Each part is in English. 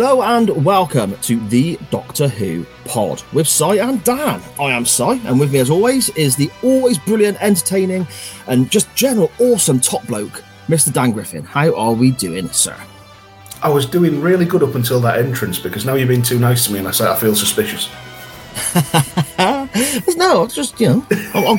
Hello and welcome to the Doctor Who pod with Cy and Dan. I am Cy, and with me as always is the always brilliant, entertaining, and just general awesome top bloke, Mr. Dan Griffin. How are we doing, sir? I was doing really good up until that entrance because now you've been too nice to me and I say I feel suspicious. no, just, you know, I'm, I'm,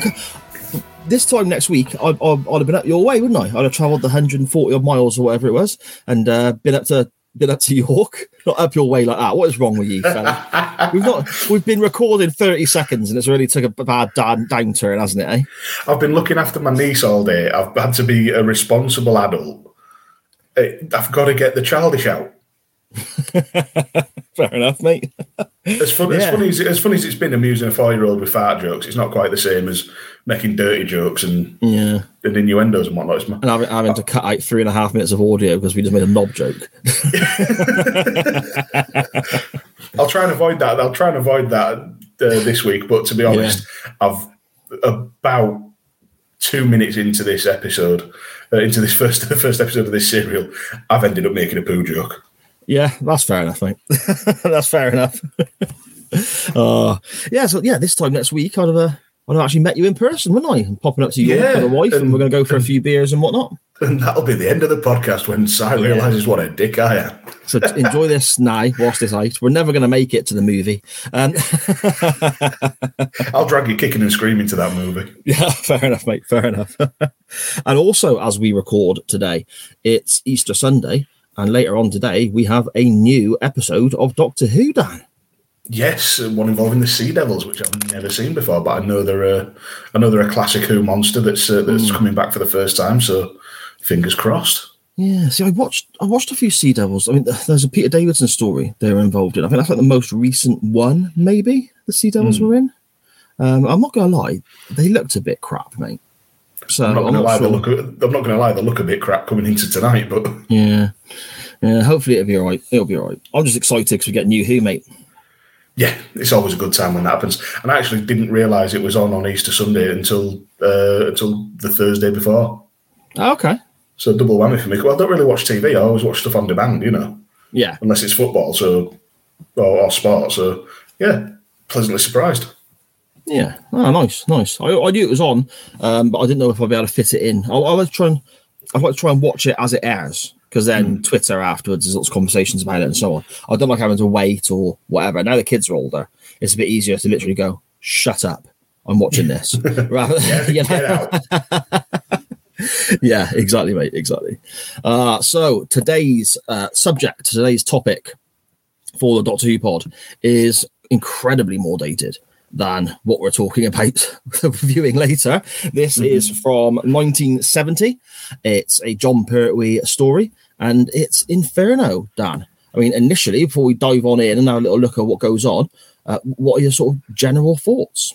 this time next week, I'd, I'd, I'd, have been up your way, wouldn't I? I'd have travelled the 140 odd miles or whatever it was and uh, been up to been up to York, not up your way like that. What is wrong with you, fella? we've not we've been recording 30 seconds and it's really took a bad down, downturn, hasn't it? Eh? I've been looking after my niece all day. I've had to be a responsible adult. I've got to get the childish out. Fair enough, mate. as, fun, yeah. as, funny as, as funny as it's been amusing a four year old with fart jokes, it's not quite the same as making dirty jokes and yeah and innuendos and whatnot. and having, having to cut out three and a half minutes of audio because we just made a knob joke. I'll try and avoid that. I'll try and avoid that uh, this week. But to be honest, yeah. I've about two minutes into this episode, uh, into this first first episode of this serial, I've ended up making a poo joke. Yeah, that's fair enough, mate. that's fair enough. uh, yeah, so yeah, this time next week, I'd have, uh, I'd have actually met you in person, wouldn't I? And popping up to you yeah, with a wife, and, and, we're going to go for a few beers and whatnot. And that'll be the end of the podcast when Si yeah. realizes what a dick I am. so enjoy this now, whilst this out. We're never going to make it to the movie. Um, I'll drag you kicking and screaming to that movie. Yeah, fair enough, mate. Fair enough. and also, as we record today, it's Easter Sunday. And later on today, we have a new episode of Doctor Who, Dan. Yes, one involving the Sea Devils, which I've never seen before, but I know they're a, I know they're a classic Who monster that's uh, that's mm. coming back for the first time. So, fingers crossed. Yeah, see, I watched I watched a few Sea Devils. I mean, there's a Peter Davidson story they were involved in. I think that's like the most recent one, maybe the Sea Devils mm. were in. Um, I'm not gonna lie, they looked a bit crap, mate. So I'm not going to lie. Sure. They look. I'm not going to lie. They look a bit crap coming into tonight, but yeah, yeah. Hopefully it'll be all right. It'll be all right. I'm just excited because we get new Who, mate. Yeah, it's always a good time when that happens. And I actually didn't realise it was on on Easter Sunday until uh, until the Thursday before. Oh, okay. So double whammy for me. Well, I don't really watch TV. I always watch stuff on demand, you know. Yeah. Unless it's football, so or, or sport. So yeah, pleasantly surprised. Yeah, oh, nice, nice. I, I knew it was on, um, but I didn't know if I'd be able to fit it in. I, I was trying. I'd like to try and watch it as it airs because then mm. Twitter afterwards there's lots of conversations about it and so on. I don't like having to wait or whatever. Now the kids are older, it's a bit easier to literally go, "Shut up, I'm watching this." Rather, yeah, yeah, exactly, mate, exactly. Uh, so today's uh, subject, today's topic for the Doctor Who pod is incredibly more dated than what we're talking about viewing later. This mm-hmm. is from 1970. It's a Jon Pertwee story, and it's Inferno, Dan. I mean, initially, before we dive on in and have a little look at what goes on, uh, what are your sort of general thoughts?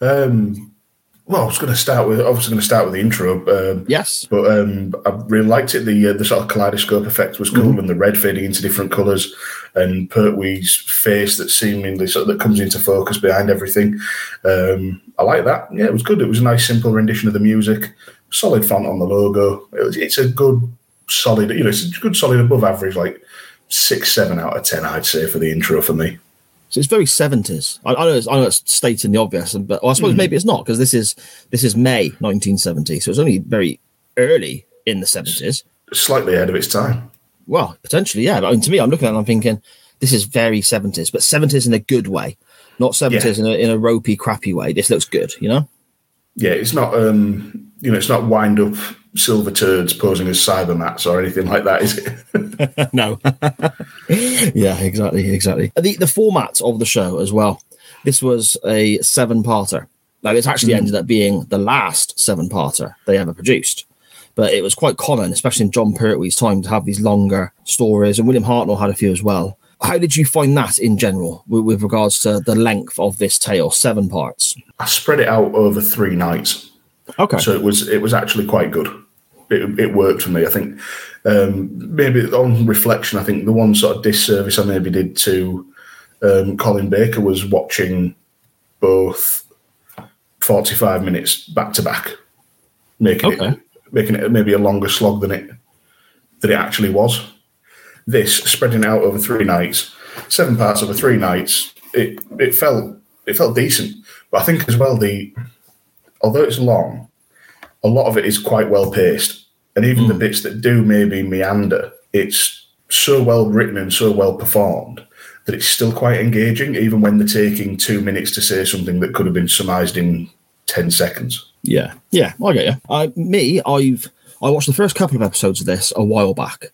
Um, well, I was going to start with obviously going to start with the intro. Um, yes, but um, I really liked it. The uh, the sort of kaleidoscope effect was cool, mm-hmm. and the red fading into different colours, and Pertwee's face that seemingly sort of, that comes into focus behind everything. Um, I like that. Yeah, it was good. It was a nice, simple rendition of the music. Solid font on the logo. It was, it's a good, solid. You know, it's a good, solid, above average, like six, seven out of ten. I'd say for the intro for me. So it's very seventies. I, I, know it's, I know it's stating the obvious, but I suppose mm. maybe it's not because this is this is May 1970, so it's only very early in the seventies. Slightly ahead of its time. Well, potentially, yeah. But to me, I'm looking at it, I'm thinking this is very seventies, but seventies in a good way, not seventies yeah. in, a, in a ropey, crappy way. This looks good, you know. Yeah, it's not. um You know, it's not wind up silver turds posing as cybermats or anything like that, is it? no. yeah, exactly, exactly. The the format of the show as well. This was a seven parter. Now it's actually mm. ended up being the last seven parter they ever produced. But it was quite common, especially in Jon Pertwee's time, to have these longer stories, and William Hartnell had a few as well. How did you find that in general with, with regards to the length of this tale, seven parts? I spread it out over three nights. Okay. So it was it was actually quite good it, it worked for me. I think um, maybe on reflection, I think the one sort of disservice I maybe did to um, Colin Baker was watching both 45 minutes back to back, making okay. it making it maybe a longer slog than it than it actually was. This spreading out over three nights, seven parts over three nights, it it felt it felt decent. But I think as well the although it's long, a lot of it is quite well paced, and even the hmm. bits that do maybe meander, it's so well written and so well performed that it's still quite engaging, even when they're taking two minutes to say something that could have been surmised in ten seconds. Yeah, yeah, I get you. Uh, I, me, I've I watched the first couple of episodes of this a while back,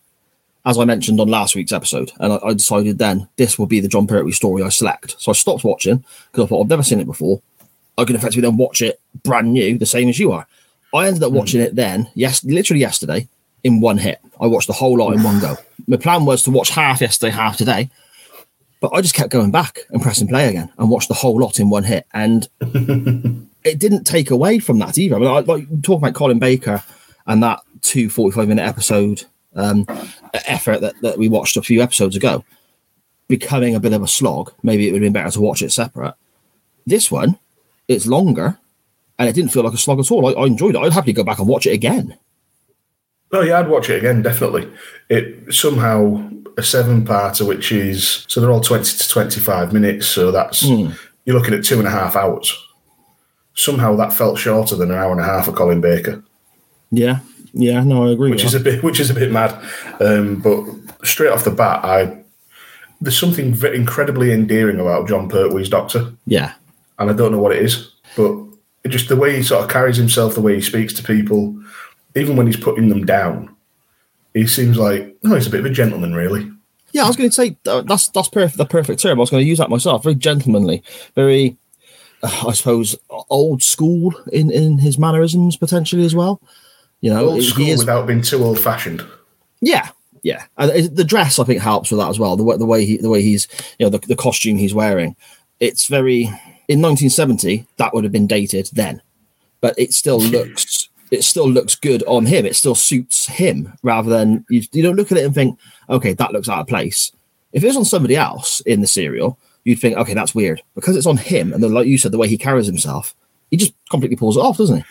as I mentioned on last week's episode, and I, I decided then this will be the Jon Pertwee story I select. So I stopped watching because I thought I've never seen it before. I can effectively then watch it brand new, the same as you are. I ended up watching it then, yes, literally yesterday, in one hit. I watched the whole lot in one go. My plan was to watch half yesterday, half today, but I just kept going back and pressing play again and watched the whole lot in one hit. And it didn't take away from that either. I mean, I, like talking about Colin Baker and that two 45 minute episode um, effort that, that we watched a few episodes ago becoming a bit of a slog. Maybe it would have been better to watch it separate. This one, it's longer and it didn't feel like a slog at all. I, I enjoyed it. I'd happily go back and watch it again. Oh yeah, I'd watch it again definitely. It somehow a seven parter, which is so they're all twenty to twenty five minutes. So that's Hmm. you're looking at two and a half hours. Somehow that felt shorter than an hour and a half of Colin Baker, Yeah. Yeah. No, I agree. which is that. a bit which is a bit mad. Um, but straight off the bat, I there's something incredibly endearing about Jon Pertwee's Doctor. yeah. and I don't know what it is, but just the way he sort of carries himself, the way he speaks to people, even when he's putting them down, he seems like no, he's a bit of a gentleman, really. Yeah, I was going to say uh, that's that's perfect. The perfect term. I was going to use that myself. Very gentlemanly, very, uh, I suppose, old school in in his mannerisms potentially as well. You know, Old he school is- without being too old fashioned. Yeah, yeah. And the dress I think helps with that as well. The way the way he the way he's you know the, the costume he's wearing. It's very in 1970 that would have been dated then, but it still looks it still looks good on him. It still suits him rather than you, you don't look at it and think okay that looks out of place. If it was on somebody else in the serial, you'd think okay that's weird because it's on him and then like you said the way he carries himself, he just completely pulls it off, doesn't he?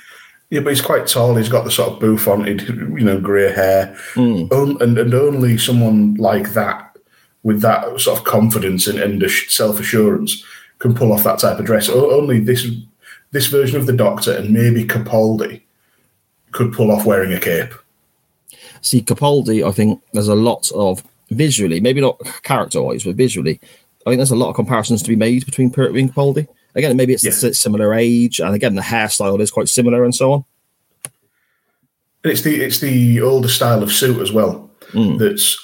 Yeah, but he's quite tall. He's got the sort of bouffanted, you know, grey hair, Mm. On- and and only someone like that, with that sort of confidence and, and self assurance, can pull off that type of dress. Only this this version of the Doctor and maybe Capaldi could pull off wearing a cape. see Capaldi, I think there's a lot of visually, maybe not character wise, but visually, I think there's a lot of comparisons to be made between Pertwee and Capaldi. Again, maybe it's Yeah. a similar age, and again, the hairstyle is quite similar and so on. And it's the it's the older style of suit as well Mm. that's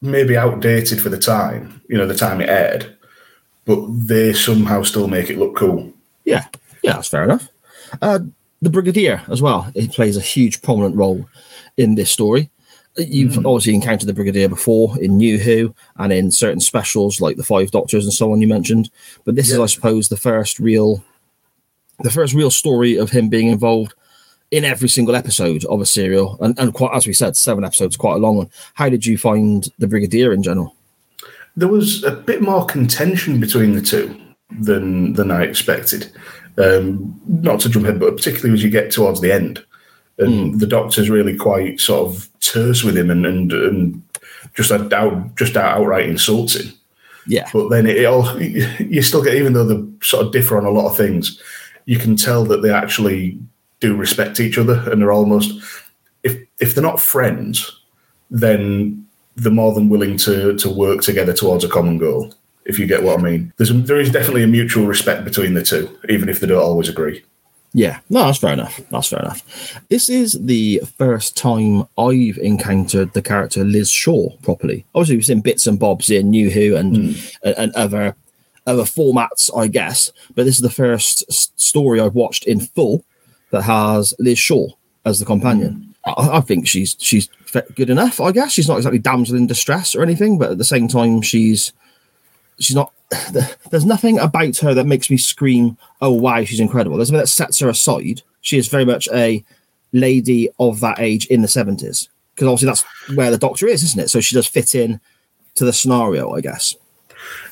maybe outdated for the time, you know, the time it aired, but they somehow still make it look cool. Yeah, yeah, that's fair enough. Uh, the Brigadier as well. It plays a huge prominent role in this story. You've obviously encountered the Brigadier before in New Who and in certain specials like the Five Doctors and so on. You mentioned, but this is, I suppose, the first real, the first real story of him being involved in every single episode of a serial, and, and quite as we said, seven episodes, quite a long one. How did you find the Brigadier in general? There was a bit more contention between the two than than I expected. Um, not to jump ahead, but particularly as you get towards the end, and the Doctor's really quite sort of terse with him and and, and just out just out, outright insults him. Yeah, but then it all you still get even though they sort of differ on a lot of things you can tell that they actually do respect each other and they're almost if if they're not friends then they're more than willing to to work together towards a common goal if you get what i mean there's there is definitely a mutual respect between the two even if they don't always agree Yeah, no, that's fair enough. That's fair enough. This is the first time I've encountered the character Liz Shaw properly. Obviously, we've seen bits and bobs in New Who and hmm. and, and other other formats, I guess. But this is the first s- story I've watched in full that has Liz Shaw as the companion. I, think she's she's good enough. I guess. She's not exactly damsel in distress or anything, but at the same time, she's she's not there's nothing about her that makes me scream oh wow she's incredible. There's something that sets her aside. She is very much a lady of that age in the 70s because obviously that's where the doctor is isn't it? So she does fit in to the scenario i guess.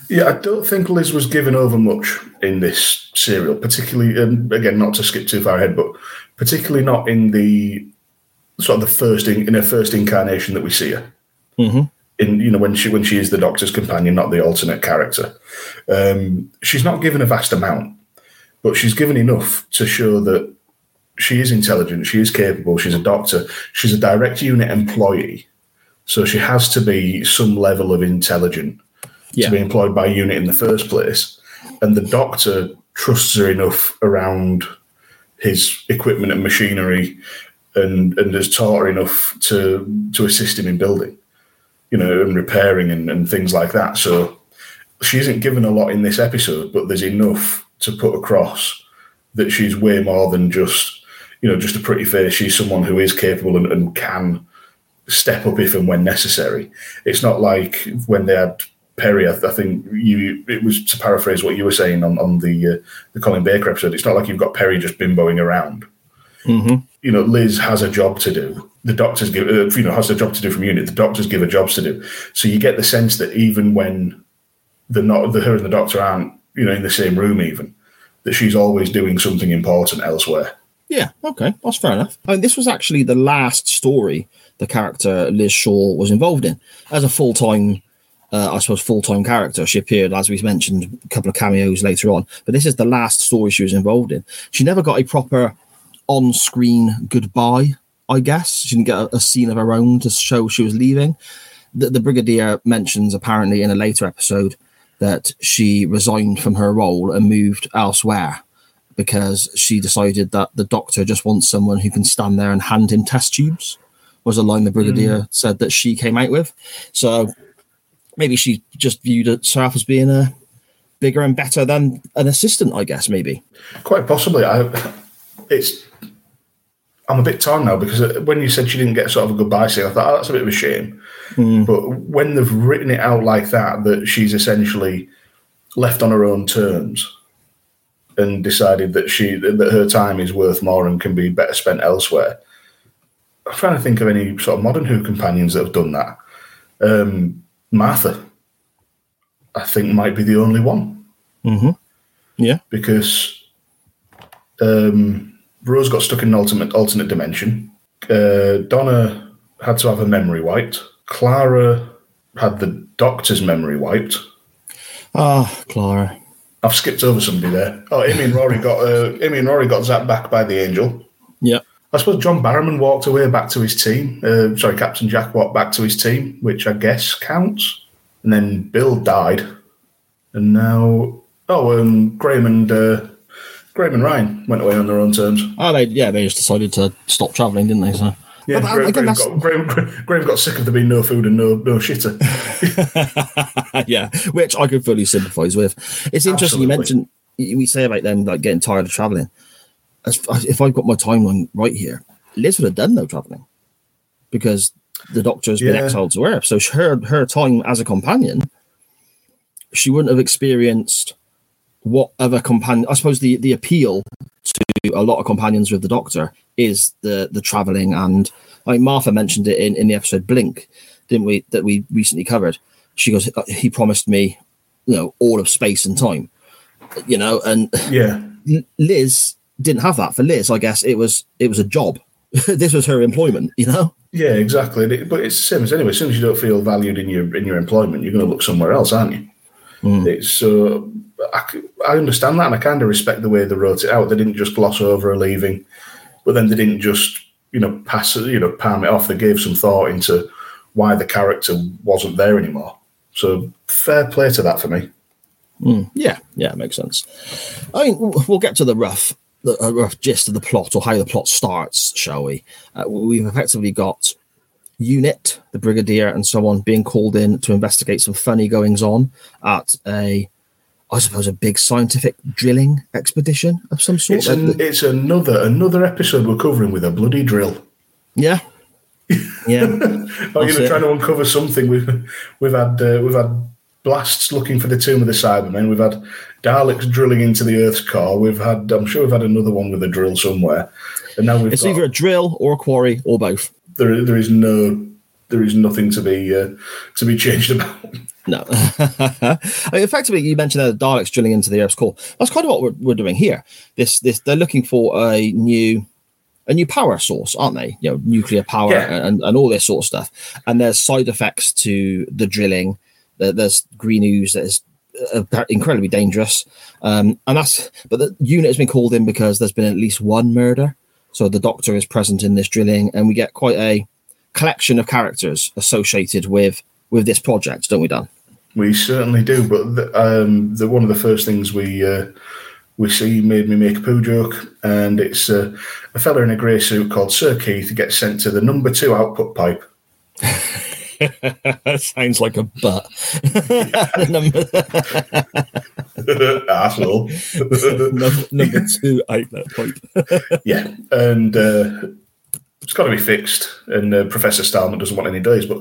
Yeah, I don't think Liz was given over much in this serial, particularly, um, again, not to skip too far ahead, but particularly not in the sort of the first in, in her first incarnation that we see her. Mhm. in you know when she when she is the Doctor's companion, not the alternate character. Um, she's not given a vast amount, but she's given enough to show that she is intelligent, she is capable, she's a doctor, she's a direct unit employee, so she has to be some level of intelligent Yeah. to be employed by a unit in the first place. And the doctor trusts her enough around his equipment and machinery and, and taught her enough to to assist him in building, you know, and repairing and, and things like that. So she isn't given a lot in this episode, but there's enough to put across that she's way more than just, you know, just a pretty face. She's someone who is capable and, and can step up if and when necessary. It's not like when they had Peri. I, I think you it was to paraphrase what you were saying on on the uh, the Colin Baker episode. It's not like you've got Peri just bimboing around. Mhm. You know, Liz has a job to do. The doctors give uh, you know has a job to do from unit. The doctors give her jobs to do. So you get the sense that even when the not the her and the doctor aren't you know in the same room even that she's always doing something important elsewhere. Yeah, okay, that's fair enough. I mean, this was actually the last story the character Liz Shaw was involved in as a full time, uh, I suppose, full time character. She appeared, as we mentioned, a couple of cameos later on, but this is the last story she was involved in. She never got a proper on screen goodbye, I guess. She didn't get a, a scene of her own to show she was leaving. The, the Brigadier mentions apparently in a later episode that she resigned from her role and moved elsewhere because she decided that the doctor just wants someone who can stand there and hand him test tubes was a line the brigadier mm. said that she came out with so maybe she just viewed herself as being a bigger and better than an assistant i guess maybe Quite possibly. I it's I'm a bit torn now because uh, when you said she didn't get sort of a goodbye scene, I thought oh, that's a bit of a shame. But when they've written it out like that, that she's essentially left on her own terms and decided that she that her time is worth more and can be better spent elsewhere. I'm trying to think of any sort of modern Who companions that have done that. Um, Martha, I think, might be the only one Mm-hmm. yeah because um, Rose got stuck in an alternate alternate dimension. Uh, Donna had to have her memory wiped. Clara had the doctor's memory wiped. ah clara I've skipped over somebody there. Oh, Amy and Rory got uh, Amy and Rory got zapped back by the angel. yeah I suppose John Barrowman walked away back to his team. Uh, sorry, Captain Jack walked back to his team, which I guess counts. And then Bill died, and now oh, um, Graham and uh, Graham and Ryan went away on their own terms. oh they yeah they just decided to stop traveling didn't they so Yeah, But, Graham, again, Graham, got, Graham, Graham got sick of there being no food and no no shitter. yeah, which I could fully sympathise with. It's interesting you mentioned we say about them like getting tired of traveling. As if I've got my timeline right here, Liz would have done no traveling because the Doctor has been Yeah. exiled to Earth. So her her time as a companion, she wouldn't have experienced what other companion. I suppose the the appeal to a lot of companions with the Doctor is the the traveling and like Martha mentioned it in in the episode Blink, didn't we? That we recently covered. She goes, "Uh, he promised me, you know, all of space and time, you know, and yeah, Liz didn't have that. For Liz, I guess it was it was a job. this was her employment, you know. yeah, exactly. It- But it's the same as anyway. As soon as you don't feel valued in your in your employment, you're going to look somewhere else, aren't you? It's so I, I understand that, and I kind of respect the way they wrote it out. They didn't just gloss over her leaving, but then they didn't just you know pass you know palm it off. They gave some thought into why the character wasn't there anymore. So fair play to that for me. Yeah, yeah, it makes sense. I mean, we'll get to the rough, the uh, rough gist of the plot or how the plot starts, shall we? Uh, we've effectively got Unit, the Brigadier, and so on being called in to investigate some funny goings on at a, I suppose, a big scientific drilling expedition of some sort. It's an, it's another another episode we're covering with a bloody drill. yeah, yeah, Are you know, trying to uncover something. We've we've had uh, we've had blasts looking for the tomb of the Cybermen. We've had Daleks drilling into the Earth's core. We've had I'm sure we've had another one with a drill somewhere, and now we've it's got, either a drill or a quarry or both. there there is no there is nothing to be uh, to be changed about. No. I mean, effectively, you mentioned that the Daleks drilling into the Earth's core. That's kind of what we're, we're doing here. This, this, they're looking for a new a new power source, aren't they? You know, nuclear power Yeah. and, and all this sort of stuff. And there's side effects to the drilling. There's green ooze that is uh, incredibly dangerous. Um, and that's but the unit has been called in because there's been at least one murder. So the doctor is present in this drilling, and we get quite a collection of characters associated with with this project, don't we, Dan? We certainly do, but the, um, the one of the first things we uh, we see made me make a poo joke, and it's uh, a fella in a grey suit called Sir Keith gets sent to the number two output pipe. Sounds like a butt. number, Asshole. number, number two outlet pipe. yeah, and uh, it's got to be fixed. And uh, Professor Stahlman doesn't want any days, but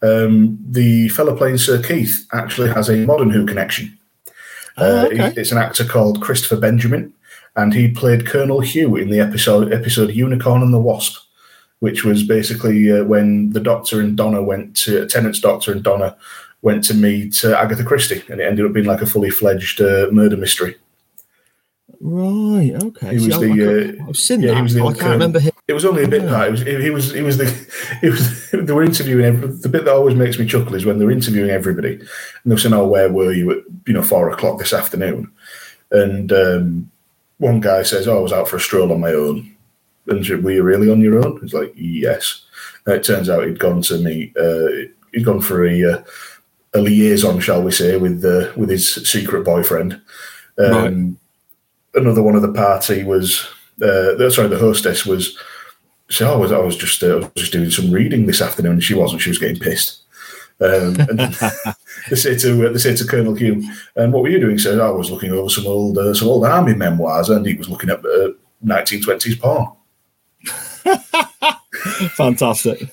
um, the fellow playing Sir Keith actually has a modern Who connection. Oh, Uh, okay. It's an actor called Christopher Benjamin, and he played Colonel Hugh in the episode episode Unicorn and the Wasp, which was basically uh, when the Doctor and Donna went to Tennant's Doctor and Donna went to meet uh, Agatha Christie, and it ended up being like a fully fledged uh, murder mystery. Right. Okay. He was I- the, I can't- uh, I've seen yeah, he that. was the I can't colonel. remember him. It was only a bit Yeah. part. It was he, he was he was the it was they were interviewing every, the bit that always makes me chuckle is when they're interviewing everybody and they're saying, "Oh, where were you at you know four o'clock this afternoon?" And um, one guy says, "Oh, I was out for a stroll on my own." And she, were you really on your own? He's like, "Yes." And it turns out he'd gone to meet uh, he'd gone for a uh, a liaison, shall we say, with uh, with his secret boyfriend. Um, Another one of the party was uh, sorry, the hostess was she oh, I was, I was just uh, I was just doing some reading this afternoon. She wasn't. She was getting pissed. Um, and they say to uh, they say to Colonel Hume, "And what were you doing?" He said, "I was looking over some old uh, some old army memoirs, and he was looking at uh, 1920s porn." Fantastic.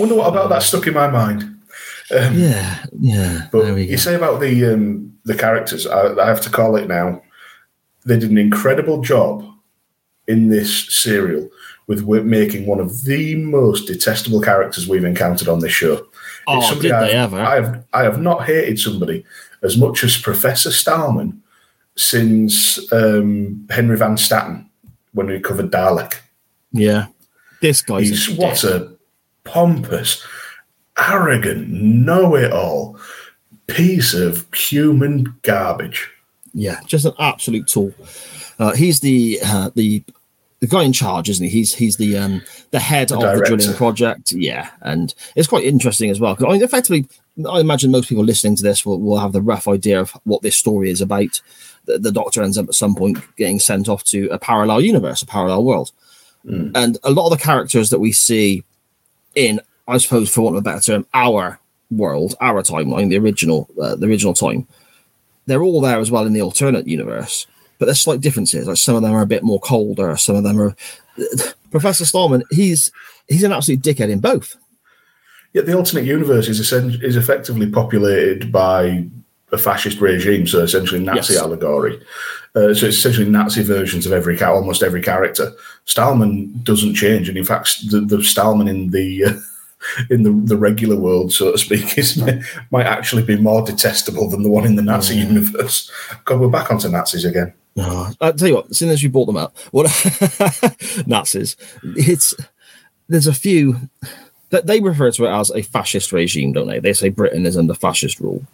Wonder what about that stuck in my mind. Um, Yeah. Yeah. But you say about the um, the characters, I, I have to call it now. They did an incredible job in this serial with making one of the most detestable characters we've encountered on this show. Oh, did I've, they ever? I have I have not hated somebody as much as Professor Stahlman since um, Henry Van Statten when we covered Dalek. yeah. This guy's He's a what a pompous, arrogant, know-it-all piece of human garbage. Yeah, just an absolute tool. Uh, he's the uh, the the guy in charge, isn't he? He's he's the um the head of the director. drilling project. Yeah, and it's quite interesting as well. 'cause I mean, effectively, I imagine most people listening to this will, will have the rough idea of what this story is about. The, the Doctor ends up at some point getting sent off to a parallel universe, a parallel world, and a lot of the characters that we see in, I suppose, for want of a better term, our world, our timeline, the original, uh, the original time, they're all there as well in the alternate universe, but there's slight differences. Like some of them are a bit more colder, some of them are. Professor Stahlman, he's he's an absolute dickhead in both. Yet the alternate universe is is effectively populated by a fascist regime, so essentially Nazi Yes. allegory. Uh, so it's essentially Nazi versions of every ca- almost every character. Stahlman doesn't change, and in fact, the, the Stahlman in the uh, in the, the regular world, so to speak, is might actually be more detestable than the one in the Nazi universe. God, we're back onto Nazis again. No, I'll tell you what. As soon as you brought them up, what Nazis? It's there's a few that they refer to it as a fascist regime, don't they? They say Britain is under fascist rule.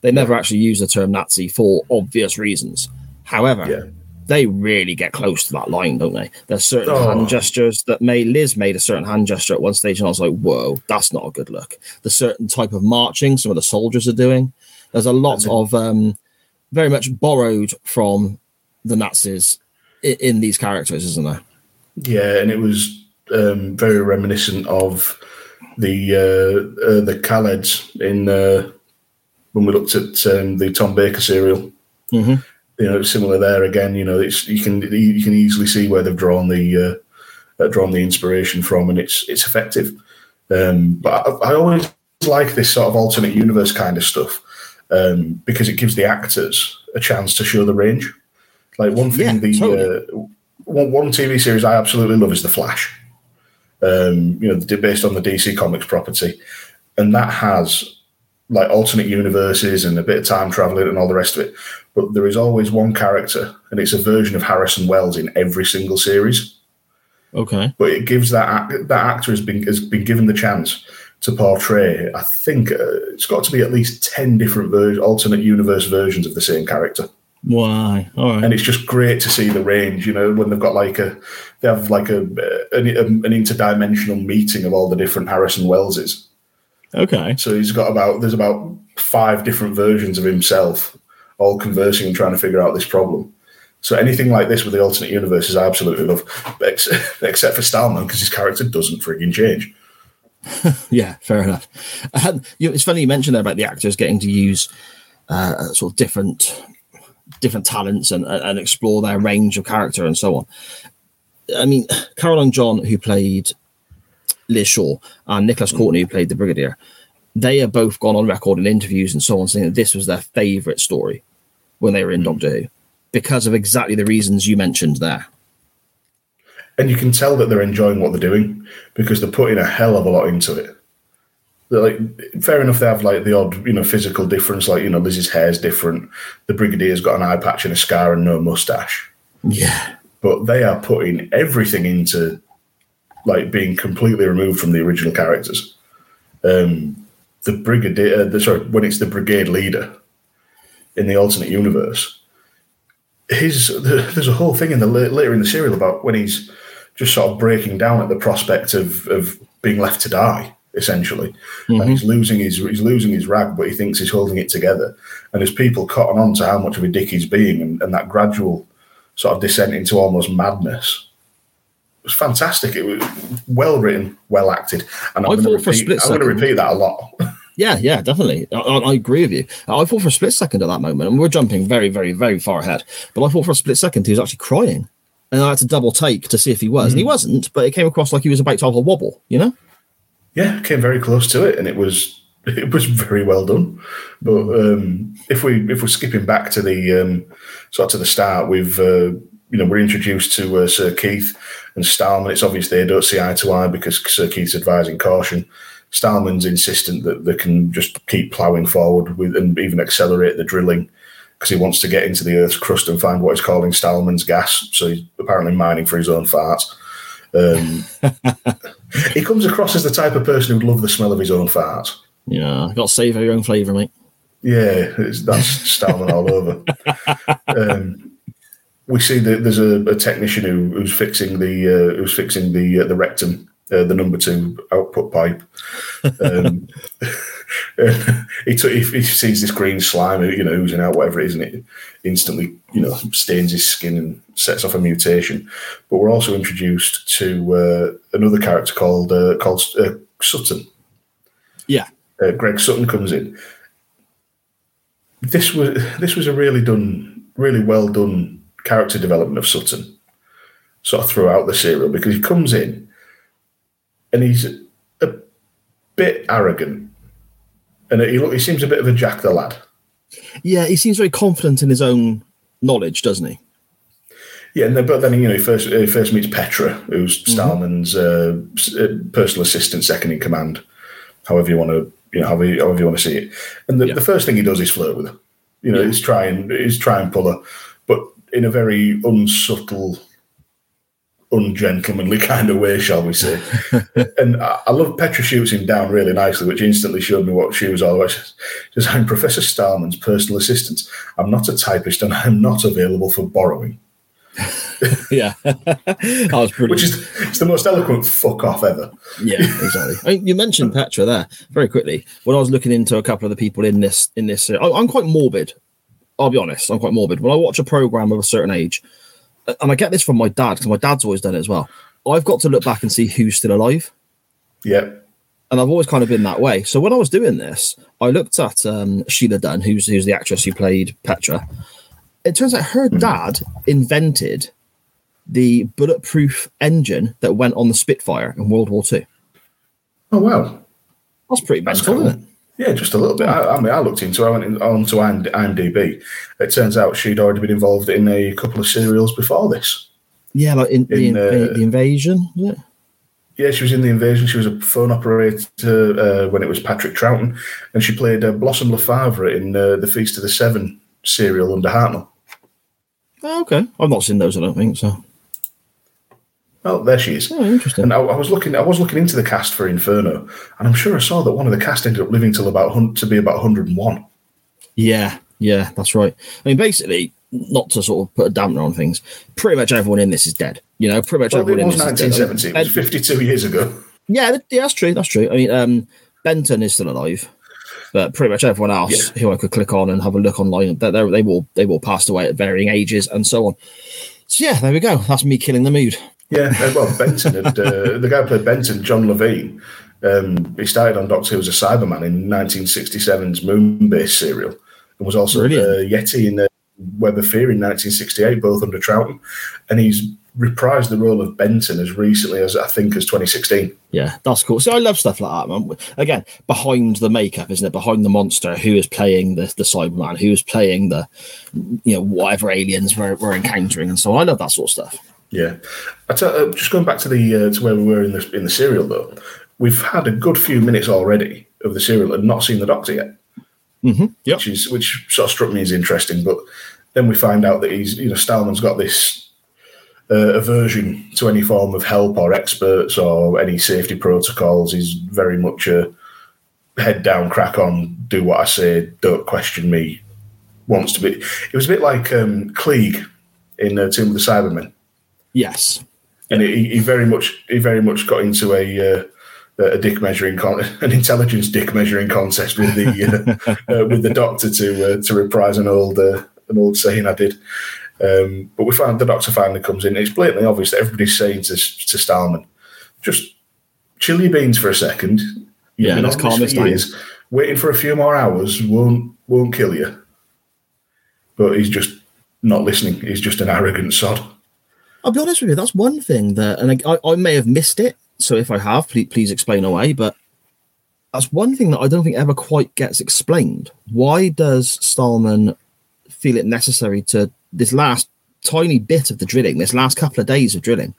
They never actually use the term Nazi for obvious reasons. However, Yeah. They really get close to that line, don't they? There's certain Oh. hand gestures that may Liz made a certain hand gesture at one stage, and I was like, "Whoa, that's not a good look." The certain type of marching some of the soldiers are doing. There's a lot of um, very much borrowed from the Nazis in, in these characters, isn't there? Yeah, and it was um, very reminiscent of the uh, uh, the Kaleds in uh, when we looked at um, the Tom Baker serial. Mhm. You know, similar there again. You know, it's you can you can easily see where they've drawn the uh, uh, drawn the inspiration from, and it's it's effective. Um, but I, I always like this sort of alternate universe kind of stuff um, because it gives the actors a chance to show the range. Like one thing, Yeah, the totally. uh, one, one TV series I absolutely love is The Flash. Um, you know, based on the DC Comics property, and that has like alternate universes and a bit of time traveling and all the rest of it. But there is always one character, and it's a version of Harrison Wells in every single series. Okay. But it gives that that actor has been has been given the chance to portray. I think uh, it's got to be at least ten different ver- alternate universe versions of the same character. Why? All right. and it's just great to see the range. You know, when they've got like a, they have like a an, an interdimensional meeting of all the different Harrison Welleses. Okay. So he's got about there's about five different versions of himself, all conversing and trying to figure out this problem. So anything like this with the alternate universes, I absolutely love, ex- except for Stahlman because his character doesn't frigging change. Yeah, fair enough. Had, you know, it's funny you mentioned there about the actors getting to use uh, sort of different different talents and, and explore their range of character and so on. I mean, Caroline John, who played Liz Shaw, and Nicholas mm. Courtney, who played the Brigadier, they have both gone on record in interviews and so on, saying that this was their favourite story when they were in mm. Doctor Who because of exactly the reasons you mentioned there. And you can tell that they're enjoying what they're doing because they're putting a hell of a lot into it. They're like, fair enough, they have like the odd, you know, physical difference. Like, you know, Lizzie's hair's different. The Brigadier's got an eye patch and a scar and no mustache. Yeah. But they are putting everything into like being completely removed from the original characters. Um, the Brigadier, uh, the, sorry, when it's the Brigade leader in the alternate universe, his the, there's a whole thing in the later in the serial about when he's just sort of breaking down at the prospect of of being left to die essentially. And he's losing his he's losing his rag but he thinks he's holding it together. And there's people cotton on to how much of a dick he's being and, and that gradual sort of descent into almost madness was fantastic it was well written well acted and i'm I thought for a repeat, split I'm going to repeat that a lot Yeah, yeah, definitely. I, I agree with you. I thought for a split second at that moment, and we're jumping very, very, very far ahead, but I thought for a split second he was actually crying. And I had to double take to see if he was. And he wasn't, but it came across like he was about to have a wobble, you know? yeah, came very close to it, and it was it was very well done. But um, if we if we're skipping back to the um, sort of to the start, we've uh, you know we're introduced to uh, Sir Keith and Stahlman. It's obvious they don't see eye to eye because Sir Keith's advising caution. Stahlman's insistent that they can just keep ploughing forward with and even accelerate the drilling because he wants to get into the Earth's crust and find what he's calling Stahlman's gas. So he's apparently mining for his own farts. Um, he comes across as the type of person who'd love the smell of his own farts. Yeah, got to save your own flavour, mate. Yeah, it's, that's Stahlman all over. Um, we see that there's a, a technician who, who's fixing the uh, who's fixing the uh, the rectum, uh, the number two output pipe. Um, he, took, he, he sees this green slime, you know, oozing out, whatever it is, and it instantly, you know, stains his skin and sets off a mutation. But we're also introduced to uh, another character called uh, called uh, Sutton. Yeah. Uh, Greg Sutton comes in. This was this was a really done, really well done character development of Sutton, sort of throughout the serial because he comes in and he's a bit arrogant, and he look he seems a bit of a jack the lad. Yeah, he seems very confident in his own knowledge, doesn't he? Yeah, and then, but then you know he first he first meets Petra, who's Stahlman's uh, s- uh, personal assistant, second in command, however you want to you know however you, however you want to see it. And the, Yeah. the first thing he does is flirt with her. You know, Yeah. he's trying he's trying to pull her, in a very unsubtle, ungentlemanly kind of way, shall we say? and I, I love Petra shoots him down really nicely, which instantly showed me what she was all about. She says, "I'm Professor Stahlman's personal assistant. I'm not a typist, and I'm not available for borrowing." Yeah, that was pretty. which is it's the most eloquent fuck off ever. yeah, exactly. I mean, you mentioned Petra there very quickly. When I was looking into a couple of the people in this, in this, uh, I'm quite morbid. I'll be honest. I'm quite morbid. When I watch a program of a certain age, and I get this from my dad because my dad's always done it as well. I've got to look back and see who's still alive. Yeah, and I've always kind of been that way. So when I was doing this, I looked at um, Sheila Dunn, who's who's the actress who played Petra. It turns out her dad invented the bulletproof engine that went on the Spitfire in World War Two. Oh wow, That's pretty That's cool. isn't it? Yeah, just a little bit. I, I mean, I looked into. I went in, onto IM- IMDb. It turns out she'd already been involved in a couple of serials before this. Yeah, like in, the, In, uh, the invasion. Yeah, Yeah, she was in the invasion. She was a phone operator uh, when it was Patrick Troughton, and she played uh, Blossom Lefevre in uh, the Feast of Steven serial under Hartnell. Oh, okay, I've not seen those. I don't think so. Oh, there she is. Oh, interesting. And I, I was looking. I was looking into the cast for Inferno, and I'm sure I saw that one of the cast ended up living till about to be about 101. Yeah, yeah, that's right. I mean, basically, not to sort of put a damper on things, pretty much everyone in this is dead. You know, pretty much Well, it everyone was in this is dead. 1970. It was 52 years ago. Yeah, yeah, that's true. That's true. I mean, um, Benton is still alive, but pretty much everyone else who I could click on and have a look online, they they they all they all passed away at varying ages and so on. So yeah, there we go. That's me killing the mood. Yeah, uh, well, Benton, had, uh, the guy who played Benton, John Levene, um, he started on Doctor Who as a Cyberman in 1967's Moonbase serial, and was also uh, Brilliant. Yeti in uh, Web of Fear in 1968, both under Troughton, and he's reprised the role of Benton as recently as I think as 2016. Yeah, that's cool. So I love stuff like that, man. Again, behind the makeup, isn't it? Behind the monster, who is playing the the Cyberman, who is playing the, you know, whatever aliens we're, we're encountering, and so on. I love that sort of stuff. Yeah, I tell, uh, just going back to the uh, to where we were in the in the serial though, we've had a good few minutes already of the serial and not seen the Doctor yet. Mm-hmm. Yep. which is which sort of struck me as interesting. But then we find out that he's you know Stahlman's got this uh, aversion to any form of help or experts or any safety protocols. He's very much a head down, crack on, do what I say, don't question me. Wants to be. It was a bit like um, Klieg in uh, Tomb of the Cybermen Yes. and he, he very much he very much got into a uh, a dick measuring con- an intelligence dick measuring contest with the uh, uh, with the doctor to uh, to reprise an old uh, an old saying I did. Um, but we find the doctor finally comes in. It's blatantly obvious that everybody's saying to to Stahlman, just chill your beans for a second. You've Yeah, let's calm this this down. years. Waiting for a few more hours won't won't kill you. But he's just not listening. He's just an arrogant sod. I'll be honest with you. That's one thing that, and I, I may have missed it. So if I have, please, please explain away. But that's one thing that I don't think ever quite gets explained. Why does Stahlman feel it necessary to this last tiny bit of the drilling, this last couple of days of drilling,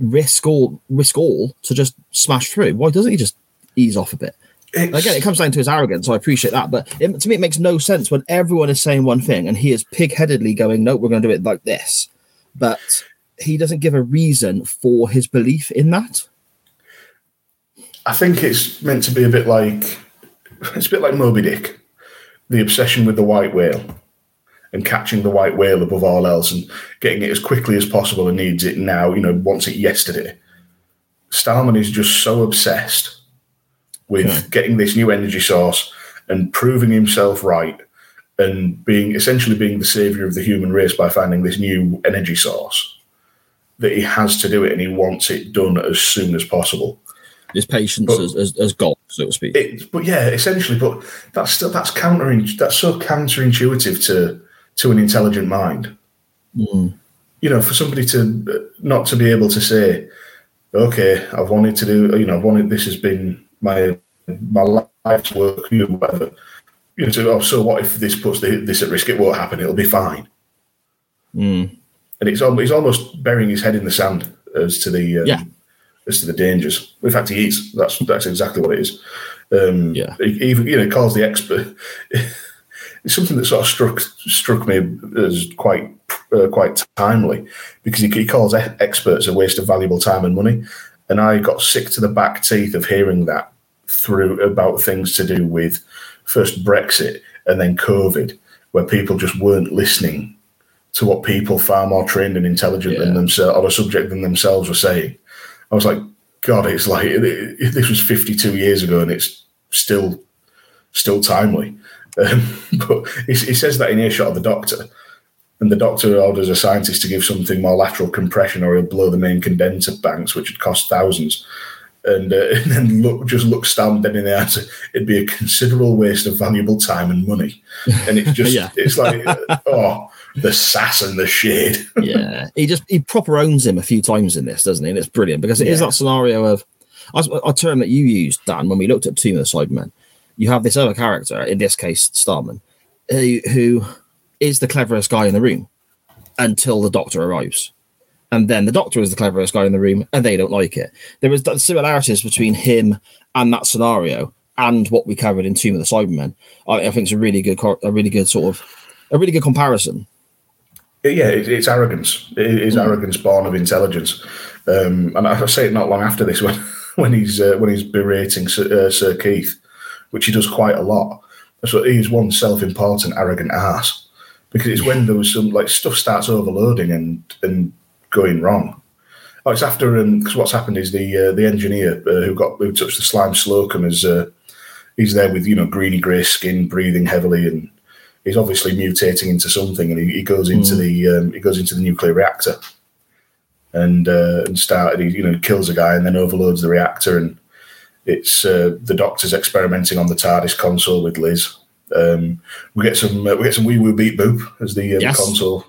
risk all, risk all to just smash through? Why doesn't he just ease off a bit? It's- Again, it comes down to his arrogance. So I appreciate that, but it, to me, it makes no sense when everyone is saying one thing and he is pig-headedly going, "No, we're going to do it like this," but he doesn't give a reason for his belief in that. I think it's meant to be a bit like it's a bit like Moby Dick, the obsession with the white whale and catching the white whale above all else and getting it as quickly as possible and needs it now, you know, wants it yesterday. Stahlman is just so obsessed with Yeah. getting this new energy source and proving himself right and being essentially being the savior of the human race by finding this new energy source that he has to do it and he wants it done as soon as possible. His patience But- as, as, as gold, so to speak. It, but yeah, essentially, but that's still that's counter that's so counterintuitive to to an intelligent mind. Mm. You know, for somebody to not to be able to say, "Okay, I've wanted to do," you know, I've wanted this has been my my life's work, you know, whatever. You know, to, oh, so what if this puts the, this at risk? It won't happen. It'll be fine. Mm. And it's almost, he's almost burying his head in the sand as to the um, Yeah. as to the dangers. In fact, he is. That's that's exactly what it is. Um, Yeah. even you know calls the expert. it's something that sort of struck struck me as quite uh, quite timely because he, he calls experts a waste of valuable time and money, and I got sick to the back teeth of hearing that through about things to do with first Brexit and then COVID, where people just weren't listening to what people far more trained and intelligent than themselves on a subject than themselves were saying. I was like, God, it's like it- this was 52 years ago, and it's still still timely. Um, but he, he says that in earshot of the doctor, and the doctor orders a scientist to give something more lateral compression, or he'll blow the main condenser banks, which would cost thousands. And, uh, and then look, just look Stan dead in the eye. It'd be a considerable waste of valuable time and money. And it's just, Yeah. it's like, uh, oh, the sass and the shade. yeah, he just he proper owns him a few times in this, doesn't he? And it's brilliant because it is Yeah. that scenario of a a term that you used, Dan, when we looked at Tomb of the Cybermen. You have this other character, in this case, Stahlman, who, who is the cleverest guy in the room until the Doctor arrives, and then the doctor is the cleverest guy in the room, and they don't like it. There is similarities between him and that scenario, and what we covered in Tomb of the Cybermen. I, I think it's a really good, a really good sort of, a really good comparison. Yeah, it, it's arrogance. It is mm. arrogance born of intelligence, um, and I say it not long after this when when he's uh, when he's berating Sir, uh, Sir, Keith, which he does quite a lot. So he's one self-important, arrogant ass because it's when there was some like stuff starts overloading and and going wrong. Oh, it's after because um, what's happened is the uh, the engineer uh, who got who touched the slime Slocum is uh, he's there with you know greeny grey skin, breathing heavily, and he's obviously mutating into something, and he, he goes into mm. the um, he goes into the nuclear reactor, and uh, and started he you know kills a guy and then overloads the reactor, and it's uh, the doctor's experimenting on the TARDIS console with Liz. Um, we get some uh, we get some wee woo beep boop as the, uh, yes. the console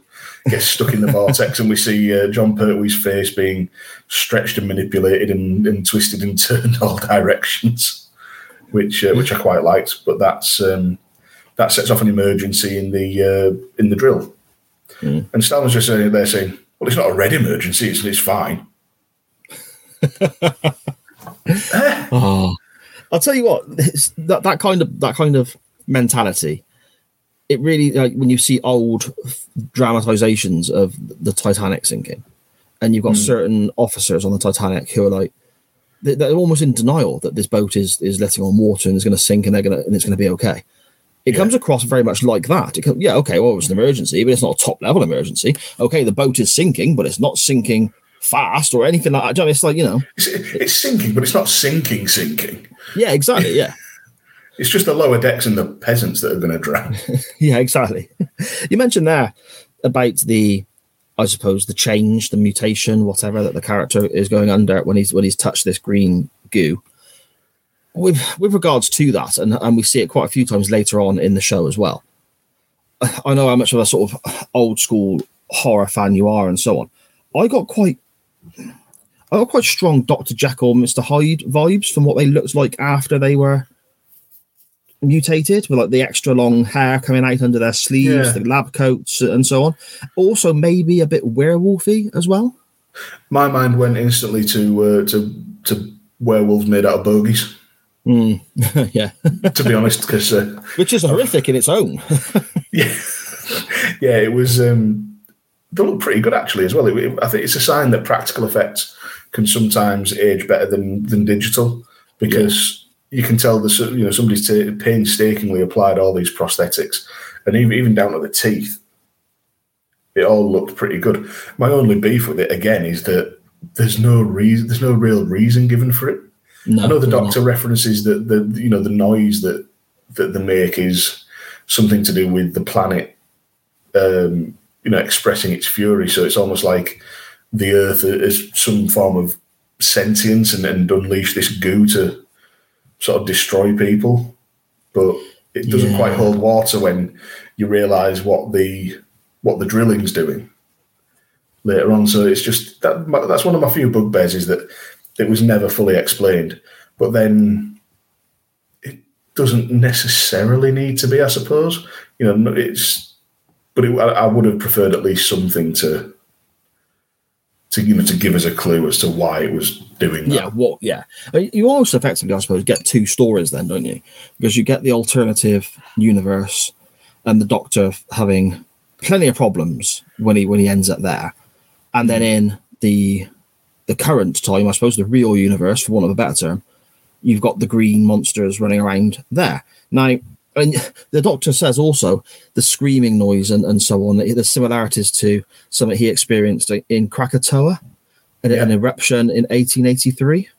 gets stuck in the vortex, and we see uh, Jon Pertwee's face being stretched and manipulated and, and twisted and turned all directions, which uh, which I quite liked. But that's um, that sets off an emergency in the uh, in the drill. Mm. And Stahlman's just saying there saying, "Well, it's not a red emergency; it's, it's fine." oh, I'll tell you what, that that kind of that kind of mentality it really like when you see old dramatizations of the Titanic sinking, and you've got mm. certain officers on the Titanic who are like they're almost in denial that this boat is is letting on water and is going to sink and they're going to and it's going to be okay. It yeah. comes across very much like that. It yeah, okay, well, it was an emergency, but it's not a top level emergency. Okay, the boat is sinking, but it's not sinking fast or anything like that. It's like you know, it's, it's sinking, but it's not sinking, sinking. Yeah, exactly. Yeah. It's just the lower decks and the peasants that are going to drown. yeah, exactly. You mentioned there about the, I suppose, the change, the mutation, whatever that the character is going under when he's when he's touched this green goo. With with regards to that, and and we see it quite a few times later on in the show as well. I know how much of a sort of old school horror fan you are, and so on. I got quite I got quite strong Dr. Jekyll, Mr. Hyde vibes from what they looked like after they were mutated with like the extra long hair coming out under their sleeves, yeah. the lab coats, and so on. Also, maybe a bit werewolfy as well. My mind went instantly to uh, to to werewolves made out of bogies. Mm. yeah, to be honest, because uh, which is horrific in its own. yeah, yeah, it was. Um, they look pretty good actually as well. It, it, I think it's a sign that practical effects can sometimes age better than than digital because you can tell the you know somebody's t- painstakingly applied all these prosthetics, and even even down to the teeth, it all looked pretty good. My only beef with it again is that there's no reason, there's no real reason given for it. No, I know the doctor not. references that the you know the noise that that they make is something to do with the planet, um, you know, expressing its fury. So it's almost like the Earth is some form of sentience and, and unleash this goo to sort of destroy people, but it doesn't yeah. quite hold water when you realise what the what the drilling's doing later on. So it's just that that's one of my few bugbears is that it was never fully explained, but then it doesn't necessarily need to be. I suppose you know it's, but it, I, I would have preferred at least something to to you know to give us a clue as to why it was doing that. Yeah, what? Yeah, uh, you also effectively, I suppose, get two stories then, don't you? Because you get the alternative universe and the Doctor having plenty of problems when he when he ends up there, and then in the the current time, I suppose, the real universe, for want of a better term, you've got the green monsters running around there. Now, and the doctor says also the screaming noise and, and so on, the similarities to something he experienced in Krakatoa, an, yeah. an eruption in 1883,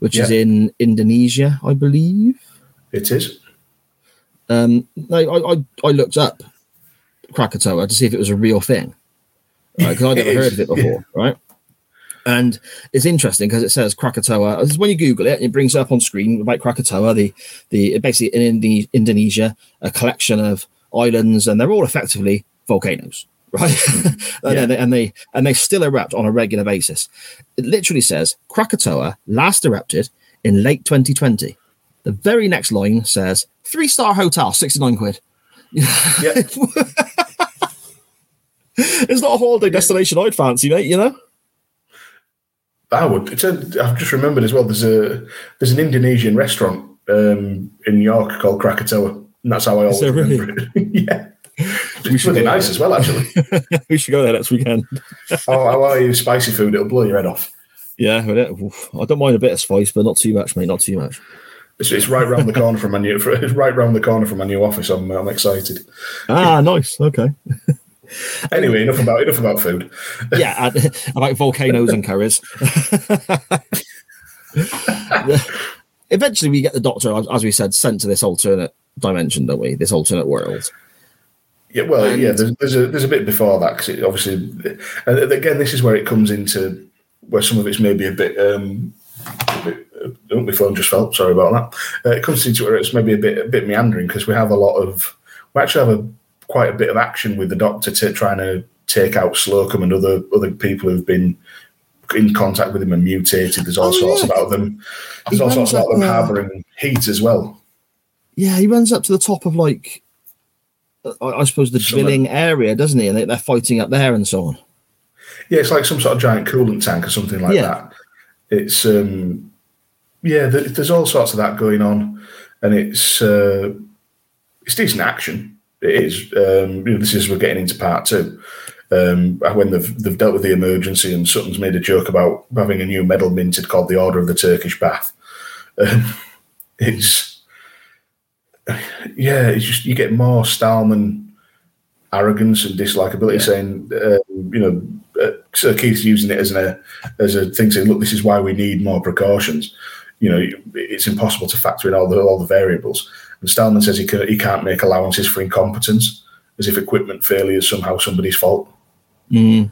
which yeah. is in Indonesia, I believe. It is. Um, I, I, I looked up Krakatoa to see if it was a real thing, right? Because I'd never heard of it before, yeah. right? And it's interesting because it says Krakatoa. This is When you Google it, it brings up on screen about Krakatoa, the the basically in the Indonesia, a collection of islands, and they're all effectively volcanoes, right? yeah. and, they, and they and they still erupt on a regular basis. It literally says Krakatoa last erupted in late 2020. The very next line says three star hotel, 69 quid. Yeah. it's not a holiday destination I'd fancy, mate, you know? I would. It's a, I've just remembered as well. There's a there's an Indonesian restaurant um, in New York called Krakatoa, and that's how I always really? remember it. yeah, it's really nice as well. Actually, we should go there next weekend. oh, how are you? Spicy food, it'll blow your head off. Yeah, I don't mind a bit of spice, but not too much, mate. Not too much. It's, it's right round the corner from my new. It's right round the corner from my new office. I'm I'm excited. Ah, nice. Okay. Anyway, enough about enough about food. yeah, about volcanoes and curries. Eventually, we get the Doctor, as we said, sent to this alternate dimension, don't we? This alternate world. Yeah, well, and, yeah. There's, there's, a there's a bit before that because obviously, and again, this is where it comes into where some of it's maybe a bit. Um, a bit oh, my phone just fell. Sorry about that. Uh, it comes into where it's maybe a bit a bit meandering because we have a lot of we actually have a quite a bit of action with the Doctor to trying to take out Slocum and other other people who've been in contact with him and mutated. There's all oh, sorts yeah. about them. There's he all sorts about them uh, harboring heat as well. Yeah, he runs up to the top of like, I, I suppose the drilling area, doesn't he? And they, are fighting up there and so on. Yeah, it's like some sort of giant coolant tank or something like yeah. that. It's um, yeah, there's all sorts of that going on, and it's uh, it's decent action. It is. Um, you know, this is we're getting into part two um, when they've they've dealt with the emergency, and Sutton's made a joke about having a new medal minted called the Order of the Turkish Bath. Um, it's yeah, it's just you get more Stahlman arrogance and dislikability, yeah. saying uh, you know. Uh, Sir Keith's using it as a as a thing saying, look, this is why we need more precautions. You know, it's impossible to factor in all the all the variables. And Stahlman says he can, he can't make allowances for incompetence, as if equipment failure is somehow somebody's fault. Mm.